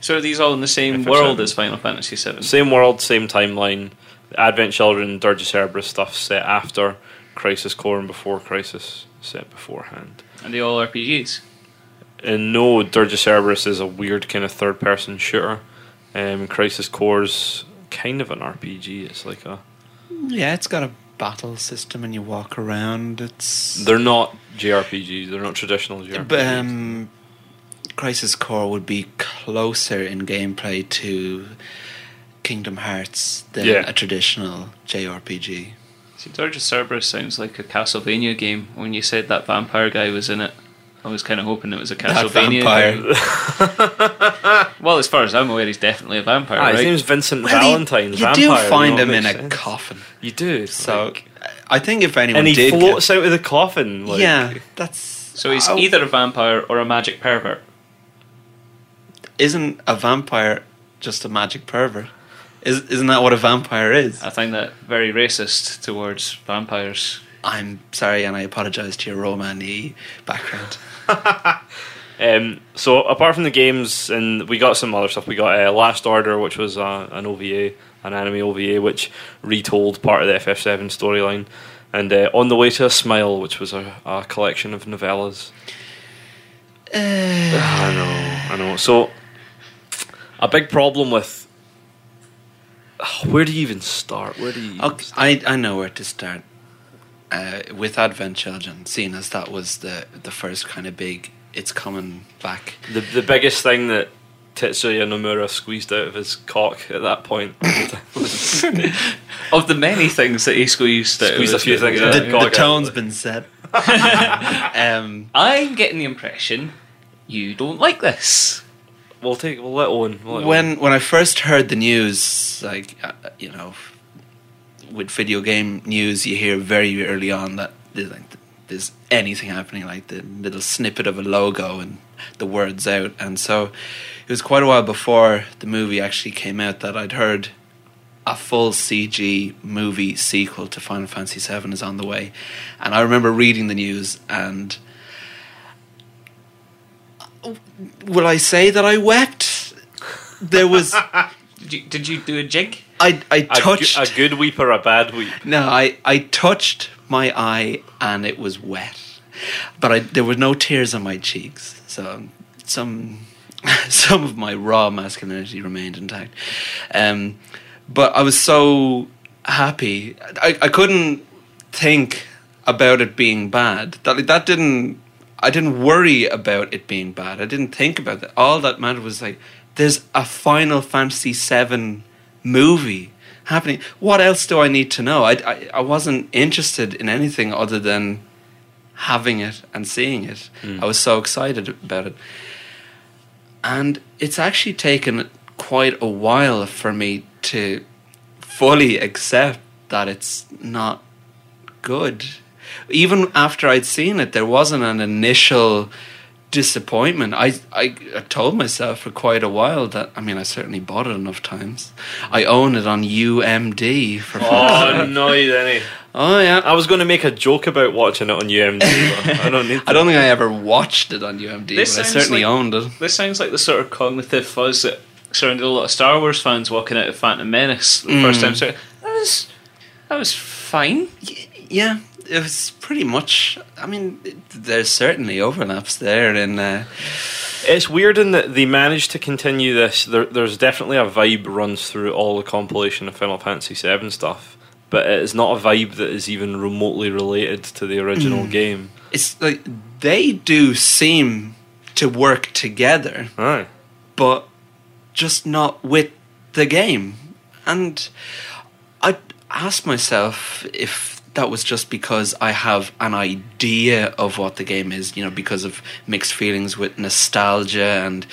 S2: So are these all in the same
S3: FF7.
S2: world as Final Fantasy VII?
S3: Same world, same timeline. The Advent Children, Dirge of Cerberus stuff set after Crisis Core and before Crisis set beforehand.
S2: And they all RPGs?
S3: And no, Dirge of Cerberus is a weird kind of third person shooter. Um, Crisis Core's kind of an RPG. It's like a.
S1: Yeah, it's got a battle system and you walk around. It's.
S3: They're not JRPGs. They're not traditional JRPGs.
S1: But, um, Crisis Core would be closer in gameplay to Kingdom Hearts than
S3: Yeah.
S1: a traditional JRPG.
S2: See, Dirge of Cerberus sounds like a Castlevania game. When you said that vampire guy was in it, I was kind of hoping it was a
S1: That
S2: Castlevania
S1: vampire.
S2: game. *laughs* Well, as far as I'm aware, he's definitely a vampire,
S3: Ah, his
S2: right?
S3: name's Vincent
S1: Well,
S3: Valentine.
S1: You, you
S3: vampire,
S1: do find him
S3: it
S1: in a
S3: sense.
S1: coffin.
S3: You do.
S1: So
S3: like-
S1: I think if anyone
S3: and he
S1: did,
S3: floats out of the coffin. Like,
S1: yeah, that's
S2: So he's
S1: oh,
S2: either a vampire or a magic pervert.
S1: Isn't a vampire just a magic pervert? Is isn't that what a vampire is?
S2: I find that very racist towards vampires.
S1: I'm sorry, and I apologise to your Romani background. *laughs*
S3: Um, so apart from the games, and we got some other stuff. We got uh, Last Order, which was uh, an OVA, an anime OVA, which retold part of the FF7 storyline, and uh, On the Way to a Smile, which was a, a collection of novellas. *sighs* I know, I know. So a big problem with *sighs* where do you even start? Where do you?
S1: I I know where to start. Uh, with Advent Children, seeing as that was the the first kind of big, it's coming back.
S3: The the biggest thing that Tetsuya Nomura squeezed out of his cock at that point. *laughs* *laughs*
S2: Of the many things that he squeezed, out of
S3: Squeezed a few things
S2: Yeah.
S3: out.
S1: the,
S3: God,
S1: the
S3: God.
S1: tone's been said. *laughs* um,
S2: I'm getting the impression you don't like this.
S3: we'll take. We'll let Owen. We'll let Owen.
S1: when when I first heard the news, like uh, you know, with video game news, you hear very early on that there's, like, there's anything happening, like the little snippet of a logo and the words out, and so it was quite a while before the movie actually came out that I'd heard a full CG movie sequel to Final Fantasy VII is on the way, and I remember reading the news and uh, will I say that I wept? There was *laughs*
S2: Did you, did you do a jig?
S1: I I
S3: A, gu-
S1: touched
S3: a good weep or a bad weep?
S1: no I I touched my eye and it was wet, but I there were no tears on my cheeks. So some *laughs* some of my raw masculinity remained intact. Um, but I was so happy. I I couldn't think about it being bad. That like, that didn't. I didn't worry about it being bad. I didn't think about that. All that mattered was like, there's a Final Fantasy VII movie happening. What else do I need to know? I, I, I wasn't interested in anything other than having it and seeing it. Hmm. I was so excited about it. And it's actually taken quite a while for me to fully accept that it's not good. Even after I'd seen it, there wasn't an initial disappointment. I, I, I told myself for quite a while that, I mean, I certainly bought it enough times. I own it on UMD for
S3: Oh no, you didn't.
S1: Oh, yeah.
S3: I was going to make a joke about watching it on UMD, but I don't need to. *laughs*
S1: I don't think I ever watched it on UMD,
S2: This
S1: but I certainly
S2: like-
S1: owned it.
S2: This sounds like the sort of cognitive fuzz that surrounded a lot of Star Wars fans walking out of Phantom Menace the first mm. time. So that was that was fine.
S1: Y- Yeah, it was pretty much. I mean, there's certainly overlaps there in. Uh,
S3: It's weird in that they managed to continue this. There, there's definitely a vibe runs through all the compilation of Final Fantasy VII stuff, but it is not a vibe that is even remotely related to the original game.
S1: it's like they do seem to work together,
S3: Aye.
S1: but just not with the game. And I asked myself if that was just because I have an idea of what the game is, you know, because of mixed feelings with nostalgia and,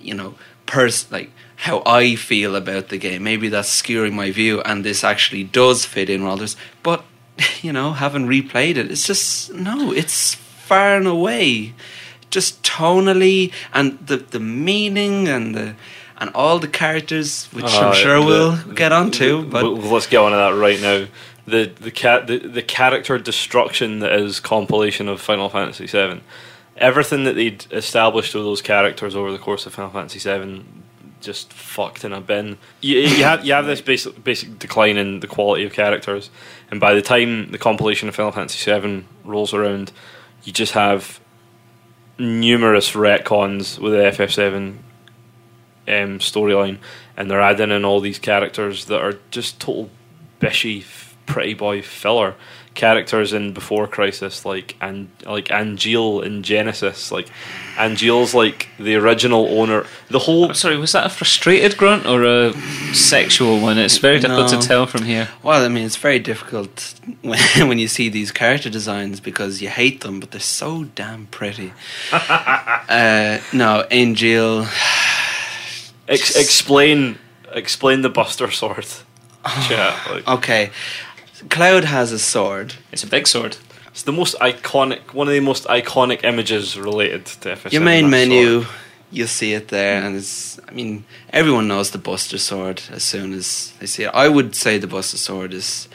S1: you know, pers- like how I feel about the game. Maybe that's skewing my view, and this actually does fit in with others. But, *laughs* you know, having replayed it, it's just, no, it's far and away just tonally and the the meaning and the and all the characters, which
S3: Uh,
S1: I'm sure
S3: the-
S1: we'll get onto. But
S3: let's get on to that right now. The the cat the, the character destruction that is compilation of Final Fantasy VII. Everything that they'd established with those characters over the course of Final Fantasy VII just fucked in a bin. You, you have you have this basic basic decline in the quality of characters, and by the time the compilation of Final Fantasy VII rolls around, you just have numerous retcons with the FF7 um, storyline, and they're adding in all these characters that are just total bishy, pretty boy filler characters in Before Crisis, like and like Angeal in Genesis, like Angeal's like the original owner. The whole
S2: I'm sorry, was that a frustrated grunt or a sexual one? It's very difficult
S1: No.
S2: to tell from here.
S1: well, I mean, it's very difficult when *laughs* when you see these character designs because you hate them, but they're so damn pretty. *laughs* uh, no, Angeal.
S3: ex- explain explain the Buster Sword. *sighs* Chat, like,
S1: Okay, Cloud has a sword.
S2: It's a big sword.
S3: it's the most iconic, one of the most iconic images related to FF7.
S1: Your main menu,
S3: sword.
S1: you'll see it there, and it's. I mean, everyone knows the Buster Sword as soon as they see it. I would say the Buster Sword is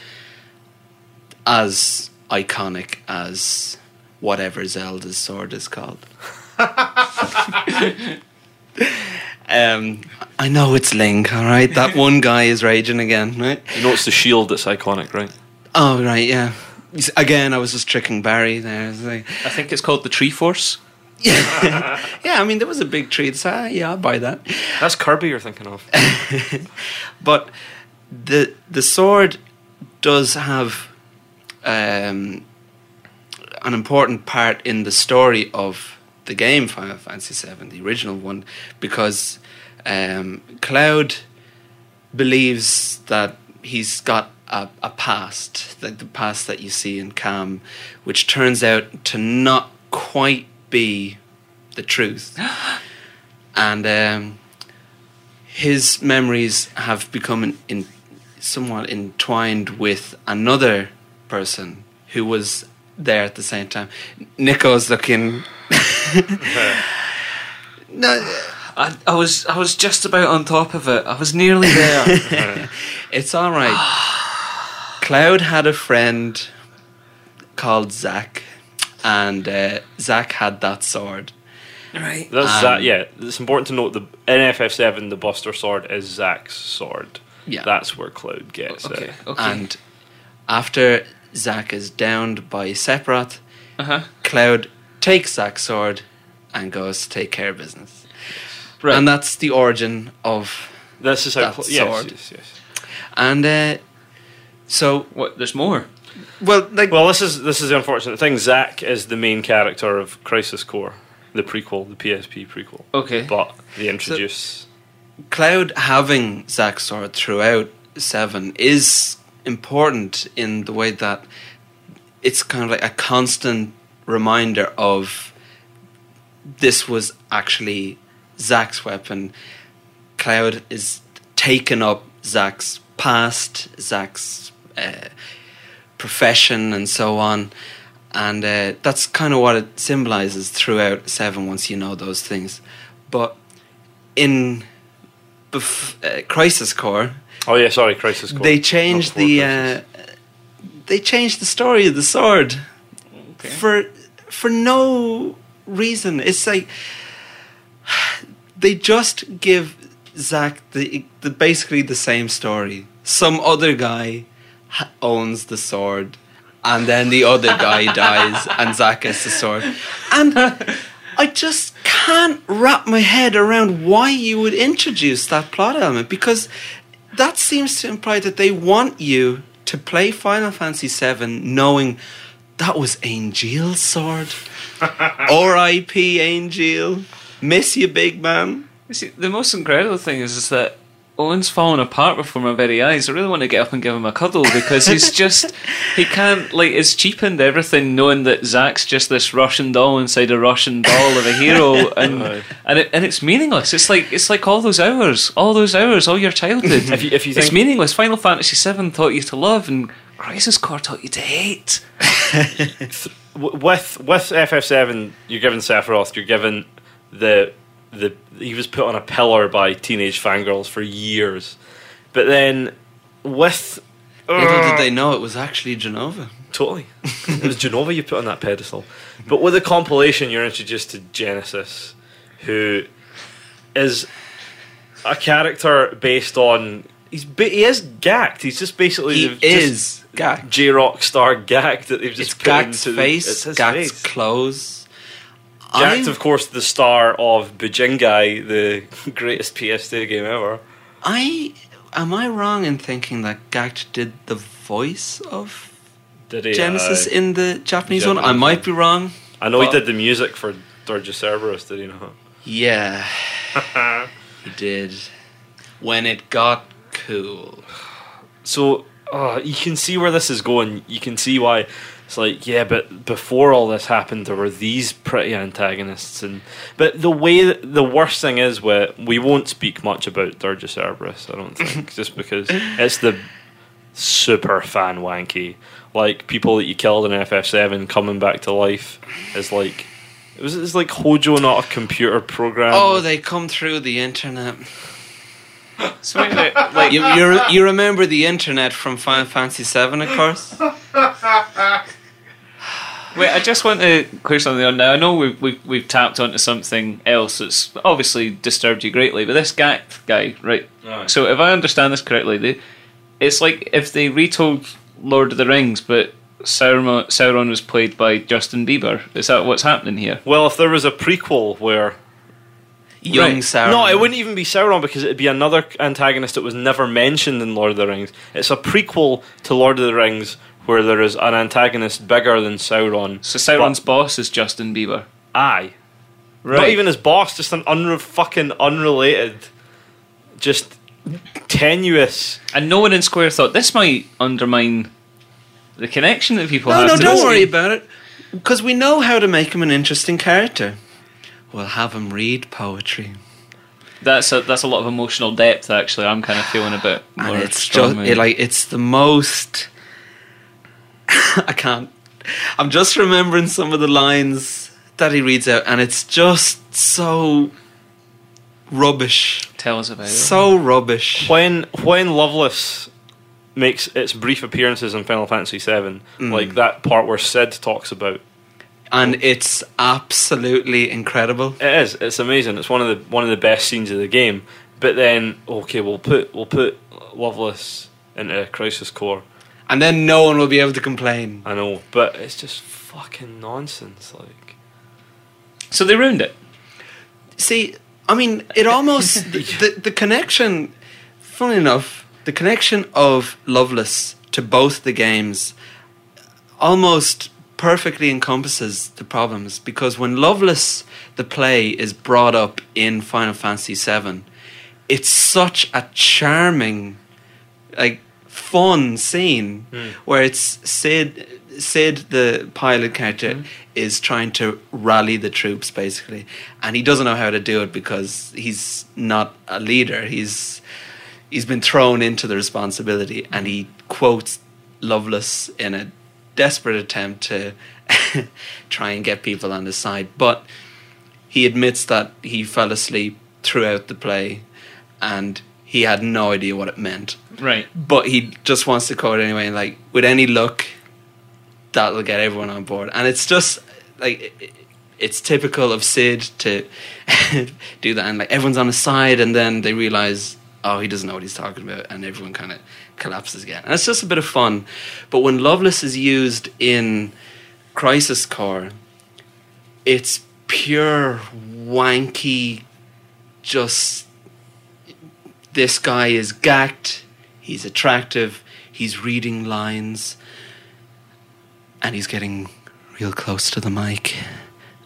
S1: as iconic as whatever Zelda's sword is called. *laughs* *laughs* um, I know it's Link. All right, that *laughs* one guy is raging again, right?
S3: You know, it's the shield that's iconic, right?
S1: Oh, right, yeah. Again, I was just tricking Barry there. Like-
S2: I think it's called the Tree Force. *laughs*
S1: yeah, I mean, there was a big tree. So, ah, yeah, I'll buy that.
S3: That's Kirby you're thinking of. *laughs*
S1: but the the sword does have um, an important part in the story of the game Final Fantasy VII, the original one, because um, Cloud believes that he's got a, a past, like the past that you see in Kalm, which turns out to not quite be the truth. *gasps* and um, his memories have become in, in somewhat entwined with another person who was there at the same time. Nico's looking. *laughs* no,
S2: I, I was I was just about on top of it. I was nearly there. *laughs*
S1: it's all right. *sighs* Cloud had a friend called Zack, and uh, Zack had that sword,
S2: Right.
S3: That's
S1: Um,
S3: that. Yeah, it's important to note the in FF7 the Buster Sword is Zack's sword.
S1: Yeah.
S3: that's where Cloud gets
S2: Okay.
S3: it.
S2: Okay.
S1: And after Zack is downed by Sephiroth,
S2: uh huh.
S1: Cloud takes sword and goes to take care of business.
S2: Right.
S1: And that's the origin of.
S3: This is how.
S1: That
S3: Cl- yes,
S1: sword.
S3: yes, yes.
S1: And uh, so,
S2: what? There's more.
S1: well, like,
S3: Well, this is this is the unfortunate thing. Zack is the main character of Crisis Core, the prequel, the PSP prequel.
S2: Okay.
S3: But they introduce.
S1: Cloud having Zack's sword throughout Seven is important in the way that it's kind of like a constant reminder of this was actually Zack's weapon. Cloud is taken up Zack's past, Zack's uh, profession, and so on. And uh, that's kind of what it symbolizes throughout Seven once you know those things. But in bef- uh, Crisis Core,
S3: oh yeah, sorry, Crisis Core.
S1: they changed the uh, they changed the story of the sword
S2: Okay.
S1: for for no reason. It's like they just give Zack the the basically the same story. Some other guy owns the sword, and then the other guy *laughs* dies, and Zack gets the sword. And I just can't wrap my head around why you would introduce that plot element because that seems to imply that they want you to play Final Fantasy VII knowing that was Angeal's sword. *laughs* R.I.P. Angeal. Miss you, big man.
S2: You See, the most incredible thing is, is that Owen's falling apart before my very eyes. I really want to get up and give him a cuddle because he's *laughs* just he can't like it's cheapened everything knowing that Zack's just this Russian doll inside a Russian doll of a hero *laughs* and
S3: Aye.
S2: and it, and it's meaningless. It's like it's like all those hours, all those hours, all your childhood.
S3: If you- if you
S2: it's meaningless. Final Fantasy VII taught you to love, and Crisis Core taught you to hate. *laughs*
S3: With with FF7, you're given Sephiroth. You're given the the he was put on a pillar by teenage fangirls for years, but then with
S1: Little did uh, they know it was actually Jenova.
S3: Totally. it was Jenova you put on that pedestal. But with the compilation, you're introduced to Genesis, who is a character based on. He's he is Gackt. He's just basically
S1: He is Gackt.
S3: J Rock star Gackt that they've just
S1: It's
S3: put into the-
S1: face,
S3: it's his face.
S1: clothes.
S3: Gackt,
S1: I-
S3: of course, the star of Bujingai, the *laughs* greatest PS2 game ever.
S1: I am I wrong in thinking that Gackt did the voice of
S3: Did he?
S1: Genesis
S3: uh,
S1: in the Japanese one? I might be wrong.
S3: I know he did the music for Dirge Cerberus, did he not?
S1: Yeah, *laughs* he did. When it got cool.
S3: So uh, you can see where this is going. You can see why it's like, yeah, but before all this happened, there were these pretty antagonists, and but the way that, the worst thing is, where we won't speak much about Dirge Cerberus, I don't think, *laughs* just because it's the super fan wanky. Like people that you killed in FF7 coming back to life is like. It was it's like Hojo, not a computer program.
S1: Oh, they come through the internet.
S2: So wait a minute, like
S1: You, you, re- you remember the internet from Final Fantasy VII, of course? *sighs*
S2: Wait, I just want to clear something on now. I know we've, we've, we've tapped onto something else that's obviously disturbed you greatly, but this Gackt guy, right?
S3: Aye.
S2: So if I understand this correctly, they, it's like if they retold Lord of the Rings, but Sauron, Sauron was played by Justin Bieber. Is that what's happening here?
S3: Well, if there was a prequel where
S1: Young
S2: Right.
S1: Sauron.
S3: No, it wouldn't even be Sauron because it'd be another antagonist that was never mentioned in Lord of the Rings. It's a prequel to Lord of the Rings where there is an antagonist bigger than Sauron.
S2: So Sauron's boss is Justin Bieber.
S3: Aye.
S2: Right.
S3: Not even his boss, just an unre- fucking unrelated, just tenuous.
S2: And no one in Square thought this might undermine the connection that people
S1: No,
S2: have
S1: no,
S2: to
S1: don't worry
S2: game.
S1: about it. Because we know how to make him an interesting character. We'll have him read poetry.
S2: That's a, that's a lot of emotional depth. Actually, I'm kind of feeling a bit more.
S1: and it's just it, like it's the most *laughs* I can't I'm just remembering some of the lines that he reads out and it's just so rubbish
S2: Tell us about it.
S1: so rubbish
S3: When when Loveless makes its brief appearances in Final Fantasy VII,
S1: Mm.
S3: like that part where Cid talks about
S1: and it's absolutely incredible.
S3: It is. It's amazing. It's one of the one of the best scenes of the game. But then, okay, we'll put we'll put Loveless into Crisis Core.
S1: And then no one will be able to complain.
S3: I know, but it's just fucking nonsense. Like,
S2: So they ruined it.
S1: See, I mean, it almost *laughs* the, the the connection. Funny enough, the connection of Loveless to both the games almost perfectly encompasses the problems because when Loveless the play is brought up in Final Fantasy VII, it's such a charming, like fun scene hmm. where it's Cid Cid the pilot character hmm. is trying to rally the troops basically. And he doesn't know how to do it because he's not a leader. He's he's been thrown into the responsibility. And he quotes Loveless in a desperate attempt to *laughs* try and get people on his side but he admits that he fell asleep throughout the play and he had no idea what it meant
S2: Right.
S1: but he just wants to quote it anyway. and, Like with any luck, that'll get everyone on board. And it's just like it- it's typical of Cid to *laughs* do that, and like everyone's on his side, and then they realize, oh, he doesn't know what he's talking about, and everyone kind of collapses again. And it's just a bit of fun. But when Loveless is used in Crisis Core, it's pure wanky, just this guy is Gackt, he's attractive, he's reading lines, and he's getting real close to the mic,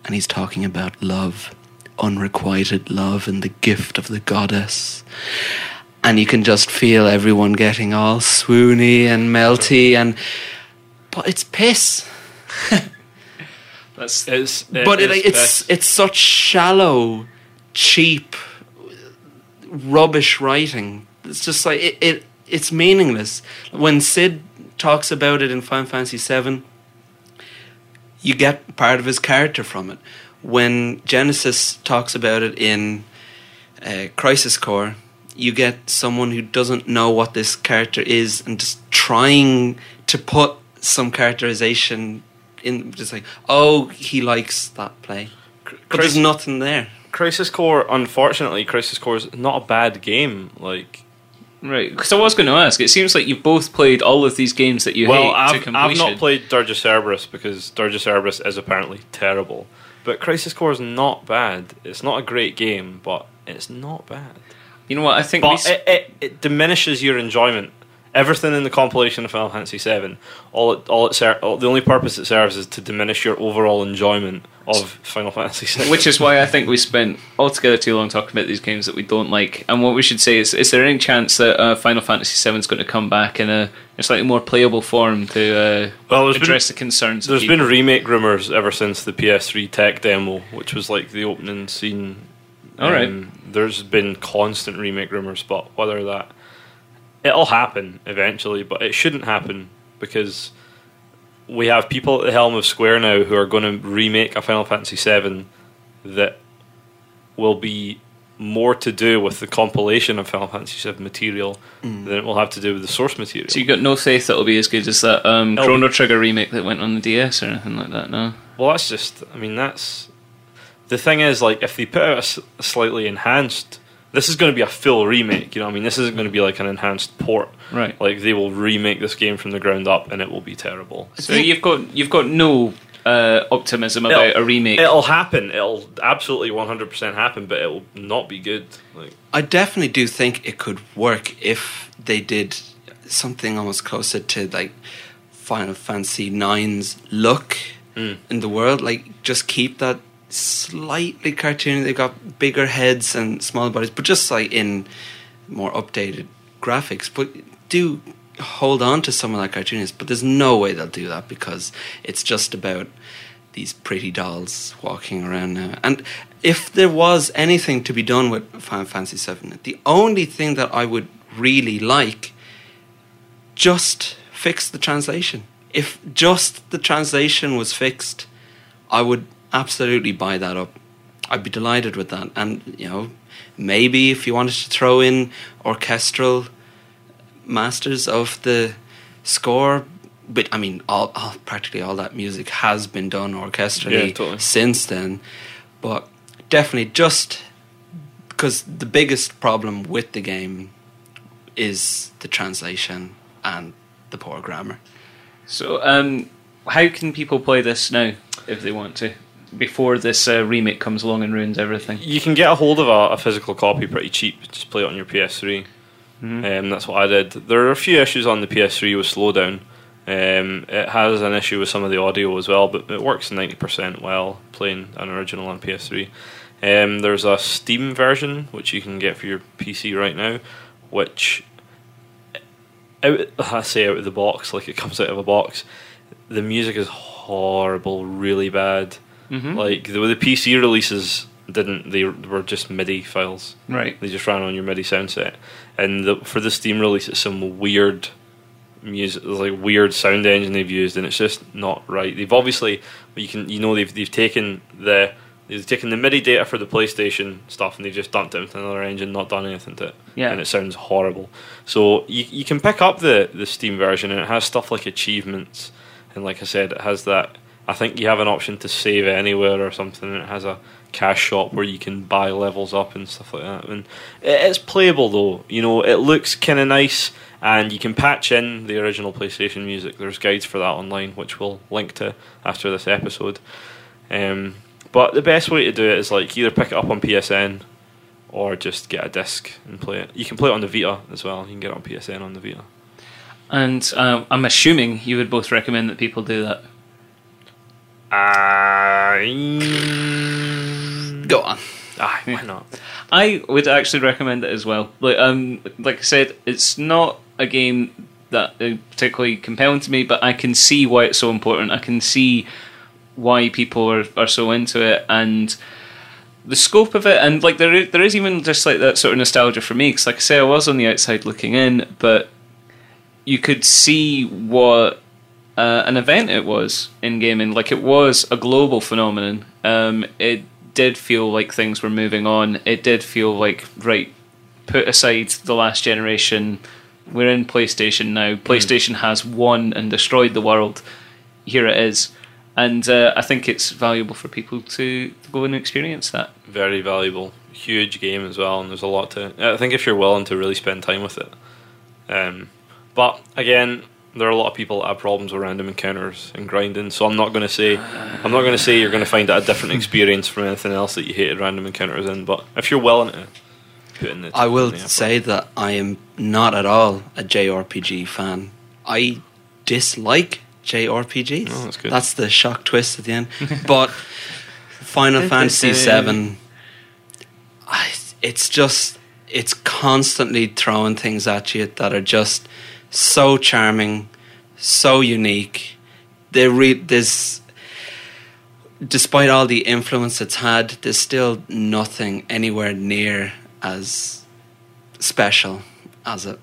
S1: and he's talking about love, unrequited love, and the gift of the goddess. And you can just feel everyone getting all swoony and melty, and but it's piss. *laughs*
S2: That's
S3: it's
S1: but it, it's
S3: best.
S1: it's such shallow, cheap, rubbish writing. It's just like it, it it's meaningless. When Cid talks about it in Final Fantasy VII, you get part of his character from it. When Genesis talks about it in uh, Crisis Core, you get someone who doesn't know what this character is and just trying to put some characterization in, just like, oh, he likes that play. But there's nothing there.
S3: Crisis Core. Unfortunately, Crisis Core is not a bad game. Like,
S2: right. Because I was going to ask. It seems like you've both played all of these games that you
S3: well,
S2: hate to
S3: I've, I've not played Dirge of Cerberus because Dirge of Cerberus is apparently terrible. But Crisis Core is not bad. It's not a great game, but it's not bad.
S2: You know what? I think
S3: But
S2: s-
S3: it, it, it diminishes your enjoyment. Everything in the compilation of Final Fantasy VII, all it, all it ser- all, the only purpose it serves is to diminish your overall enjoyment of Final Fantasy VII.
S2: Which is why I think we *laughs* spent altogether too long talking about these games that we don't like. And what we should say is: Is there any chance that uh, Final Fantasy VII is going to come back in a, a slightly more playable form to uh,
S3: well, there's been
S2: address the concerns?
S3: There's been remake rumors ever since the PS3 tech demo, which was like the opening scene.
S2: All right.
S3: There's been constant remake rumors, but whether that it'll happen eventually, but it shouldn't happen because we have people at the helm of Square now who are going to remake a Final Fantasy VII that will be more to do with the compilation of Final Fantasy VII material than it will have to do with the source material.
S2: So you got no faith that it'll be as good as that um, Chrono Trigger remake that went on the DS or anything like that? No.
S3: Well, that's just. I mean, that's the thing is like if they put out a s- a slightly enhanced. This is going to be a full remake. You know, what I mean, this isn't going to be like an enhanced port.
S2: Right.
S3: Like they will remake this game from the ground up, and it will be terrible.
S2: So you've got you've got no uh, optimism about
S3: It'll-
S2: a remake.
S3: It'll happen. It'll absolutely one hundred percent happen, but it will not be good. Like
S1: I definitely do think it could work if they did something almost closer to like Final Fantasy IX's look
S3: Mm.
S1: in the world. Like just keep that slightly cartoony. They got bigger heads and small bodies, but just like in more updated graphics. But do hold on to some of that cartooniness. But there's no way they'll do that because it's just about these pretty dolls walking around now. And if there was anything to be done with Final Fantasy VII, the only thing that I would really like, just fix the translation. If just the translation was fixed, I would absolutely buy that up. I'd be delighted with that. And, you know, maybe if you wanted to throw in orchestral masters of the score, but I mean, all, all practically all that music has been done orchestrally
S3: Yeah, totally.
S1: since then. But definitely, just because the biggest problem with the game is the translation and the poor grammar.
S2: So, um, how can people play this now if they want to? Before this uh, remake comes along and ruins everything.
S3: You can get a hold of a, a physical copy pretty cheap. Just play it on your PS3. Um, that's what I did. There are a few issues on the PS3 with slowdown. Um, it has an issue with some of the audio as well, but it works 90% well playing an original on PS3. Um, there's a Steam version which you can get for your PC right now, which out, I say out of the box, like it comes out of a box. The music is horrible, really bad.
S2: Mm-hmm.
S3: Like the, the PC releases didn't; they were just MIDI files.
S2: Right.
S3: They just ran on your MIDI sound set. And the, for the Steam release, it's some weird music, like weird sound engine they've used, and it's just not right. They've obviously, you can, you know, they've they've taken the they've taken the MIDI data for the PlayStation stuff, and they've just dumped it into another engine, not done anything to it,
S2: Yeah.
S3: and it sounds horrible. So you you can pick up the the Steam version, and it has stuff like achievements, and like I said, it has that. I think you have an option to save it anywhere or something, and it has a cash shop where you can buy levels up and stuff like that. And it's playable though. You know, it looks kind of nice, and you can patch in the original PlayStation music. There's guides for that online, which we'll link to after this episode. Um, but the best way to do it is like either pick it up on PSN or just get a disc and play it. You can play it on the Vita as well. You can get it on PSN on the Vita.
S2: And um, I'm assuming you would both recommend that people do that.
S3: Uh,
S1: Go on.
S3: ah, why not?
S2: I would actually recommend it as well. Like um, like I said, it's not a game that is particularly compelling to me, but I can see why it's so important. I can see why people are, are so into it and the scope of it. And like there is, there is even just like that sort of nostalgia for me because, like I say, I was on the outside looking in, but you could see what uh, an event it was in gaming. Like it was a global phenomenon. Um, it did feel like things were moving on. It did feel like right. Put aside the last generation. We're in PlayStation now. PlayStation has won and destroyed the world. Here it is, and uh, I think it's valuable for people to, to go and experience that.
S3: Very valuable, huge game as well, and there's a lot to. I think if you're willing to really spend time with it. Um, but again, there are a lot of people that have problems with random encounters and grinding. So I'm not going to say I'm not going to say you're going to find it a different experience from anything else that you hated random encounters in. But if you're willing to put in the,
S1: I will
S3: the
S1: say that I am not at all a JRPG fan. I dislike JRPGs.
S3: Oh, that's good.
S1: That's the shock twist at the end. but Final *laughs* Fantasy VII, I, it's just it's constantly throwing things at you that are just so charming, so unique. They re- there's despite all the influence it's had, there's still nothing anywhere near as special as it.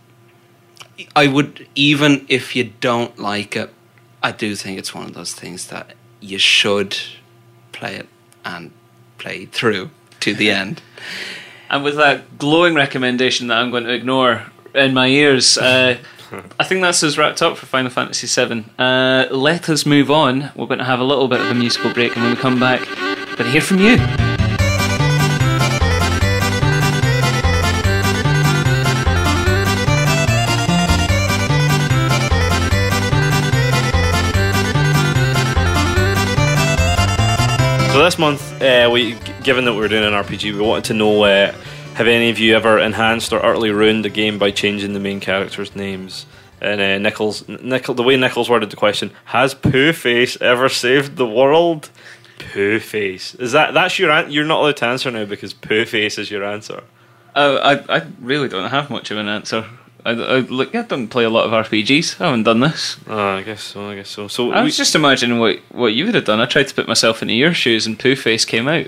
S1: I would, even if you don't like it, I do think it's one of those things that you should play it and play through to the *laughs* end.
S2: And with that glowing recommendation that I'm going to ignore in my ears, uh, I think that's us wrapped up for Final Fantasy VII. Uh, let us move on. We're going to have a little bit of a musical break, and when we come back, we're going to hear from you.
S3: So this month, uh, we given that we're doing an RPG, we wanted to know: uh, have any of you ever enhanced or utterly ruined the game by changing the main characters' names? And uh, Nichols, Nickel, the way Nichols worded the question: Has Poohface ever saved the world? Poohface. Is that that's your an- you're not allowed to answer now because Poohface is your answer.
S2: Uh, I, I really don't have much of an answer. I, I, look, I don't play a lot of RPGs. I haven't done this.
S3: Oh, I guess so. I guess so. So
S2: I
S3: we-
S2: was just imagining what, what you would have done. I tried to put myself into your shoes, and Poohface came out.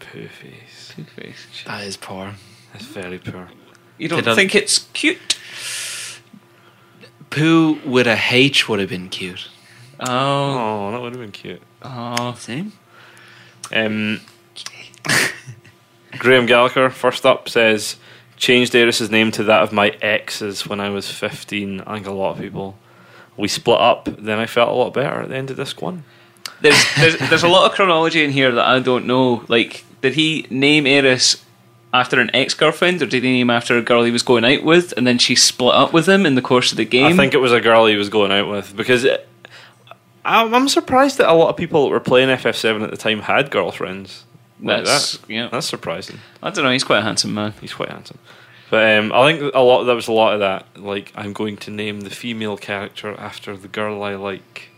S3: Pooh Face.
S2: Pooh Face.
S1: That is poor.
S3: That's very poor.
S2: You don't
S1: Did I-
S2: think it's cute?
S1: Pooh with a H would have been cute.
S2: Oh,
S3: Oh, that would have been cute.
S2: oh.
S1: Same.
S3: Um, Graham Gallagher, first up, says changed Aeris's name to that of my exes when I was 15. I think a lot of people, we split up, then I felt a lot better at the end of disc one.
S2: There's, there's there's a lot of chronology in here that I don't know. Like, did he name Eris after an ex girlfriend, or did he name after a girl he was going out with, and then she split up with him in the course of the game?
S3: I think it was a girl he was going out with because it, I'm, I'm surprised that a lot of people that were playing FF7 at the time had girlfriends. Like
S2: that's
S3: that.
S2: yeah.
S3: That's surprising.
S2: I don't know. He's quite a handsome man.
S3: He's quite handsome. But um, I think a lot there was a lot of that. Like I'm going to name the female character after the girl I like.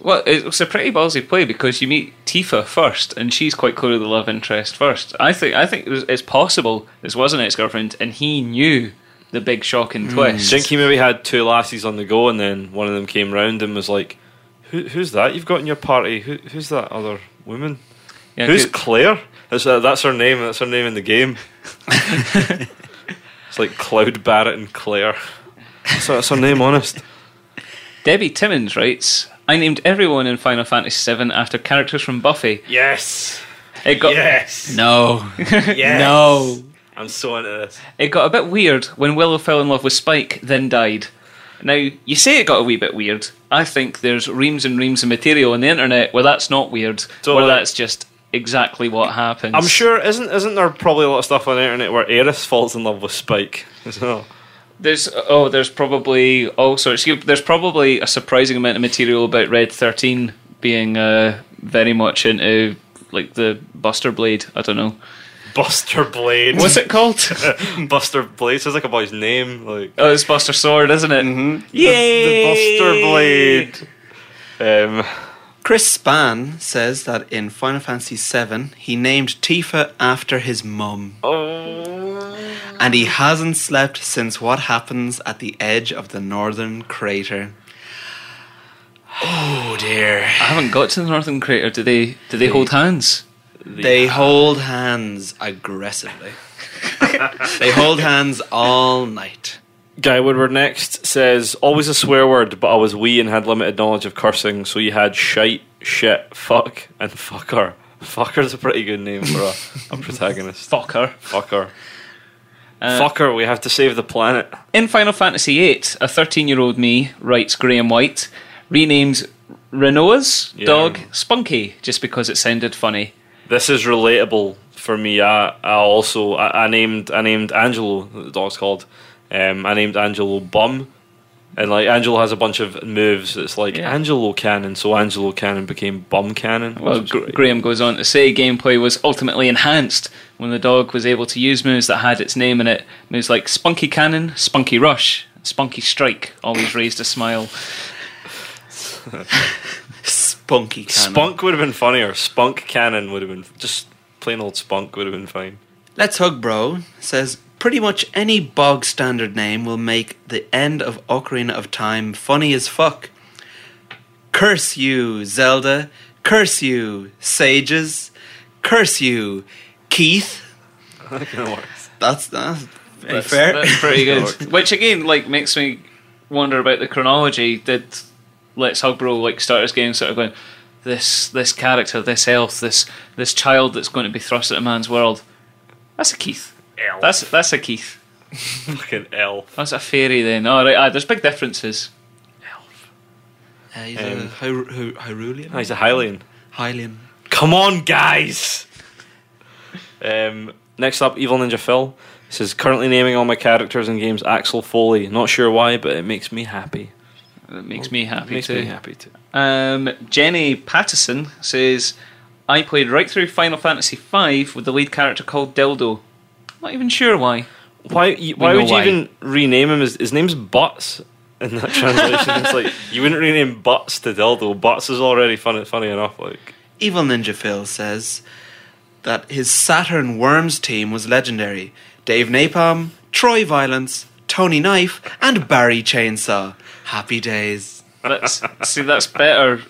S2: Well, it was a pretty ballsy play because you meet Tifa first, and she's quite clearly the love interest first. I think I think it's possible this was an ex girlfriend, and he knew the big shock and twist.
S3: I think he maybe had two lassies on the go, and then one of them came round and was like, Who, "Who's that you've got in your party? Who, who's that other woman?
S2: Yeah,
S3: who's Claire? That's, uh, that's her name. That's her name in the game. *laughs* it's like Cloud Barret and Claire. That's, that's her name, honest.
S2: Debbie Timmons writes, "I named everyone in Final Fantasy VII after characters from Buffy.
S3: Yes.
S2: It got
S3: Yes.
S1: No. *laughs*
S3: Yes.
S1: No.
S3: I'm so into this.
S2: it got a bit weird when Willow fell in love with Spike, then died. Now you say it got a wee bit weird. I think there's reams and reams of material on the internet where that's not weird,
S3: Totally.
S2: where that's just exactly what happens.
S3: I'm sure isn't isn't there probably a lot of stuff on the internet where Aeris falls in love with Spike *laughs* as well.
S2: There's oh, there's probably all sorts. you- There's probably a surprising amount of material about Red Thirteen being uh, very much into like the Buster Blade. I don't know
S3: Buster Blade.
S2: what's it called. *laughs*
S3: Buster Blade sounds like a boy's name. Like
S2: oh, it's Buster Sword, isn't it? Mm-hmm.
S3: the, the Buster Blade. Um,
S1: Chris Span says that in Final Fantasy VII, he named Tifa after his mum.
S3: oh.
S1: And he hasn't slept since what happens at the edge of the northern crater. Oh dear.
S2: I haven't got to the Northern Crater. Do they? Do they hold hands?
S1: They hold hands aggressively. *laughs* they hold hands all night.
S3: Guy Woodward next says always a swear word, but I was wee and had limited knowledge of cursing, so you had shite, shit, fuck, and fucker. Fucker's a pretty good name for a, a protagonist.
S2: Fucker.
S3: Fucker.
S2: Uh,
S3: Fucker, we have to save the planet.
S2: In Final Fantasy VIII, a 13-year-old me writes Graham White renames Rinoa's
S3: Yeah.
S2: dog Spunky just because it sounded funny.
S3: This is relatable for me. I, I also I, I named I named Angelo the dog's called. Um, I named Angelo Bum, and like Angelo has a bunch of moves. It's like
S2: Yeah.
S3: Angelo Cannon, so Angelo Cannon became Bum Cannon.
S2: Well,
S3: was great.
S2: Graham goes on to say gameplay was ultimately enhanced when the dog was able to use moves that had its name in it. Moves like Spunky Cannon, Spunky Rush, Spunky Strike always raised a smile.
S1: Spunky cannon.
S3: Spunk would have been funnier. Spunk Cannon would have been just plain old Spunk would have been fine.
S1: Let's Hug Bro says pretty much any bog standard name will make the end of Ocarina of Time funny as fuck. Curse you, Zelda. Curse you, Sages. Curse you, Keith.
S3: That kind of works.
S1: That's, that's very
S2: That's,
S1: fair.
S2: that's pretty good. *laughs* Which again, like, makes me wonder about the chronology. Did Let's Hug Bro like start his game sort of going, this this character, this elf, this this child that's going to be thrust at a man's world. That's a Keith.
S3: Elf.
S2: That's that's a Keith. *laughs*
S3: fucking elf.
S2: That's a fairy then. All right, ah, there's big differences.
S1: Uh, he's
S3: Um,
S1: a Hy- Hy- Hyrulean?
S3: Oh, he's a Hylian.
S1: Hylian.
S3: Come on, guys. Um, next up, Evil Ninja Phil says currently naming all my characters in games Axel Foley. Not sure why, but it makes me happy.
S2: That makes me happy
S3: makes
S2: too.
S3: me happy too.
S2: Um, Jenny Pattison says, I played right through Final Fantasy V with the lead character called Dildo. Not even sure why.
S3: Why? y- Why would you
S2: why.
S3: even rename him? His, his name's Butts in that *laughs* translation. it's like you wouldn't rename Butts to Dildo. Butts is already funny, funny enough. Like
S1: Evil Ninja Phil says that his Saturn Worms team was legendary. Dave Napalm, Troy Violence, Tony Knife, and Barry Chainsaw. Happy days.
S2: That's, see, that's better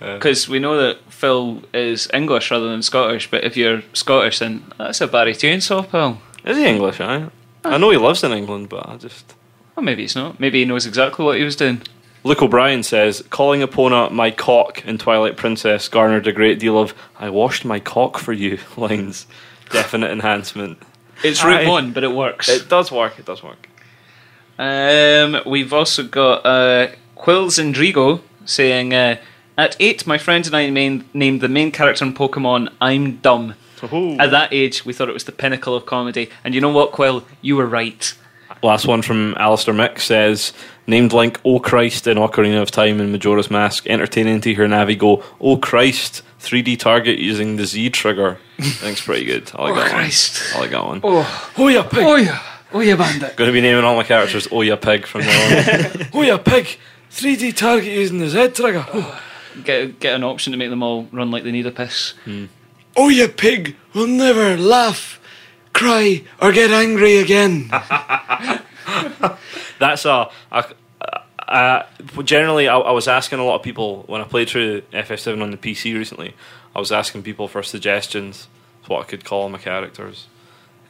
S2: because *laughs* we know that Phil is English rather than Scottish. But if you're Scottish, then that's a Barry Chainsaw, pal.
S3: is he English? I I know he lives in England, but I just.
S2: Well, maybe he's not. Maybe he knows exactly what he was doing.
S3: Luke O'Brien says, calling Epona my cock in Twilight Princess garnered a great deal of I washed my cock for you *laughs* lines. Definite enhancement.
S2: It's Route
S3: Aye.
S2: 1, but it works.
S3: It does work, it does work.
S2: Um, we've also got uh, Quills and Drigo saying, uh, At eight, my friend and I main, named the main character in Pokemon I'm Dumb.
S3: Ooh.
S2: At that age, we thought it was the pinnacle of comedy. And you know what, Quill? You were right.
S3: Last one from Alistair Mick says named Link Oh Christ in Ocarina of Time and Majora's Mask. Entertaining to hear Navi go Oh Christ 3D target using the Z trigger. I think's pretty good. I like
S2: Oh,
S3: that
S2: Christ.
S3: one. I like that one.
S2: Oh,
S3: Oh yeah pig.
S2: oh yeah. Oh yeah, bandit.
S3: Going to be naming all my characters Oh yeah pig from now on. *laughs* oh yeah pig. 3D target using the Z trigger. *sighs*
S2: Get, get an option to make them all run like they need a piss.
S1: Oh, you pig will never laugh, cry, or get angry again. *laughs* *laughs*
S3: That's a. a uh, generally, I, I was asking a lot of people when I played through FF7 on the PC recently. I was asking people for suggestions of what I could call my characters.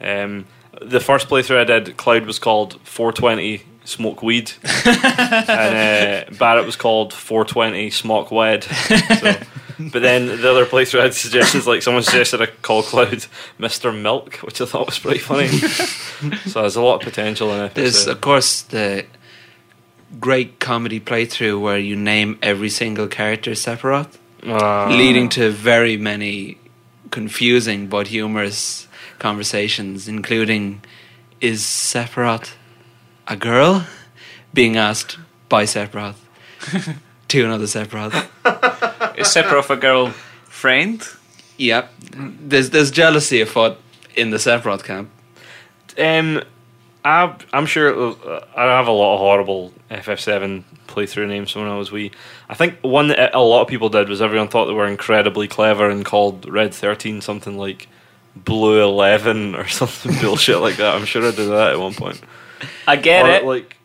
S3: Um, the first playthrough I did, Cloud was called 420 Smoke Weed, *laughs* and uh, Barret was called 420 Smoke Wed. So, but then the other playthrough had suggestions like someone suggested I call Cloud *laughs* Mister Milk, which I thought was pretty funny. *laughs* so there's a lot of potential in it.
S1: There's, of course, the great comedy playthrough where you name every single character Sephiroth,
S3: Uh,
S1: leading to very many confusing but humorous conversations, including Is Sephiroth a girl? Being asked by Sephiroth *laughs* to another Sephiroth.
S2: Is Sephiroth a girl friend?
S1: Yep. There's, there's jealousy afoot in the Sephiroth camp.
S3: Um, I, I'm sure it will- uh, I have a lot of horrible FF7 playthrough names from when I was wee. I think one that a lot of people did was everyone thought they were incredibly clever and called Red 13 something like Blue 11 or *laughs* something bullshit like that. I'm sure I did that at one point.
S2: I get
S3: Or,
S2: it.
S3: Like,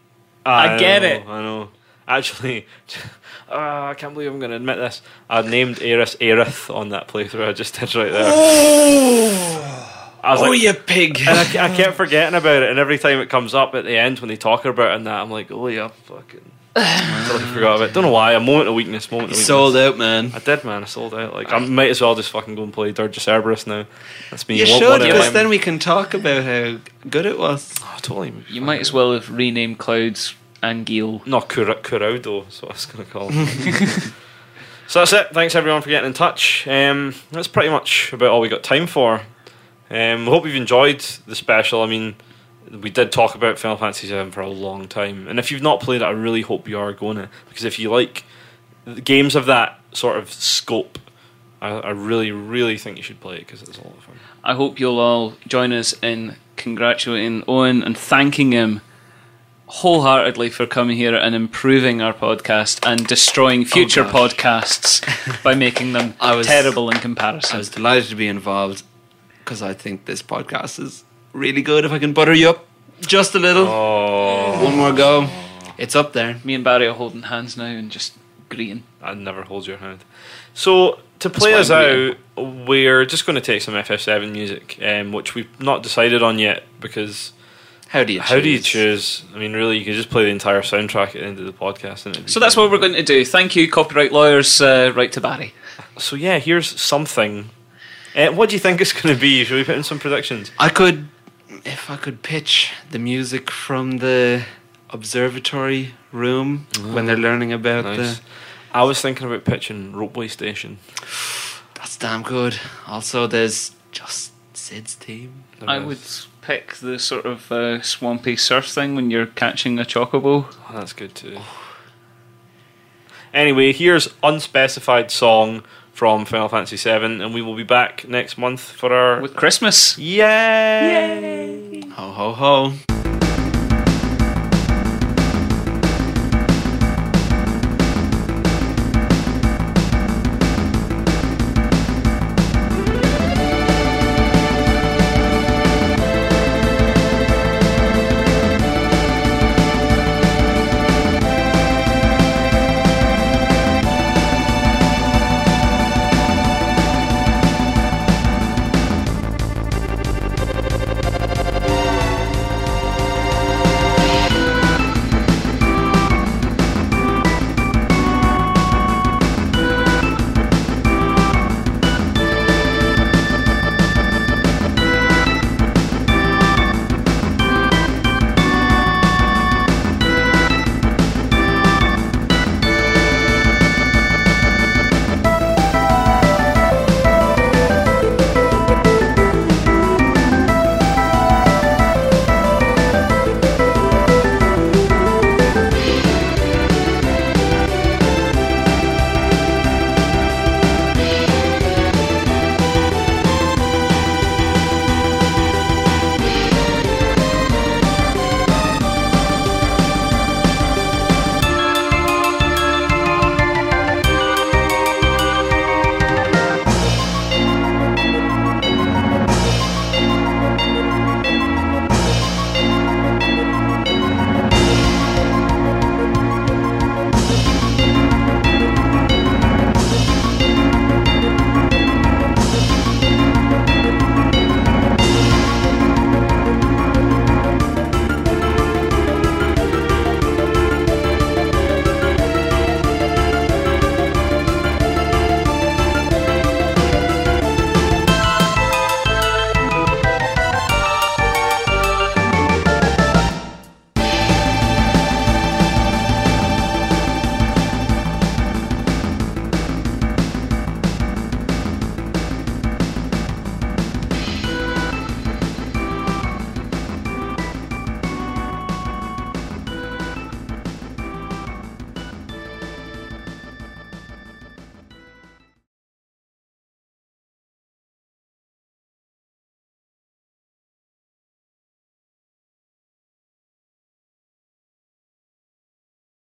S2: I get
S3: know,
S2: it.
S3: I know. Actually, uh, *laughs* I can't believe I'm going to admit this. I named Aerith Aerith on that playthrough. I just did right there. I was
S1: Oh,
S3: like,
S1: you pig!
S3: and I, I kept forgetting about it, and every time it comes up at the end when they talk about it and that, I'm like, oh yeah, fucking. *sighs* I totally forgot about it. Don't know why. A moment of weakness. Moment of weakness.
S1: sold out, man.
S3: I did, man. I sold out. Like I might as well just fucking go and play Dirge Cerberus now. That's me.
S1: You
S3: What-
S1: should, because then we can talk about how good it was.
S3: Oh, totally.
S2: You might as well have renamed Clouds Anguille.
S3: Not Cura- Curaudo, is what I was going to call him. *laughs* so that's it. Thanks everyone for getting in touch. Um, that's pretty much about all we got time for. Um, hope you've enjoyed the special. I mean, we did talk about Final Fantasy VII for a long time, and if you've not played it, I really hope you are going to because if you like games of that sort of scope, I, I really, really think you should play it because it's a lot of fun.
S2: I hope you'll all join us in congratulating Owen and thanking him wholeheartedly for coming here and improving our podcast and destroying oh, future
S1: gosh.
S2: podcasts *laughs* by making them
S1: I was-
S2: terrible in comparison.
S1: I was delighted to be involved because I think this podcast is really good. If I can butter you up just a little,
S3: Oh,
S1: one more go, it's up there.
S2: Me and Barry are holding hands now and just agreeing.
S3: I'd never hold your hand. So to play us out, we're just going to take some FF7 music, um, which we've not decided on yet because
S1: How do you?
S3: how do you
S1: choose?
S3: choose? I mean, really, you could just play the entire soundtrack at the end of the podcast. And
S2: So that's
S3: fine.
S2: what we're going to do. Thank you, copyright lawyers. Uh, right to Barry.
S3: So yeah, here's something. Uh, what do you think it's going to be? Should we put in some predictions?
S1: I could, if I could pitch the music from the observatory room when they're learning about
S3: Nice.
S1: the.
S3: I was thinking about pitching Ropeway Station.
S1: That's damn good. Also, there's just Cid's theme.
S3: There
S2: I
S3: is.
S2: would pick the sort of uh, swampy surf thing when you're catching a chocobo.
S3: Oh, that's good too. Anyway, here's unspecified song from Final Fantasy VII, and we will be back next month for our
S2: With Christmas.
S3: Yay!
S1: Ho ho ho.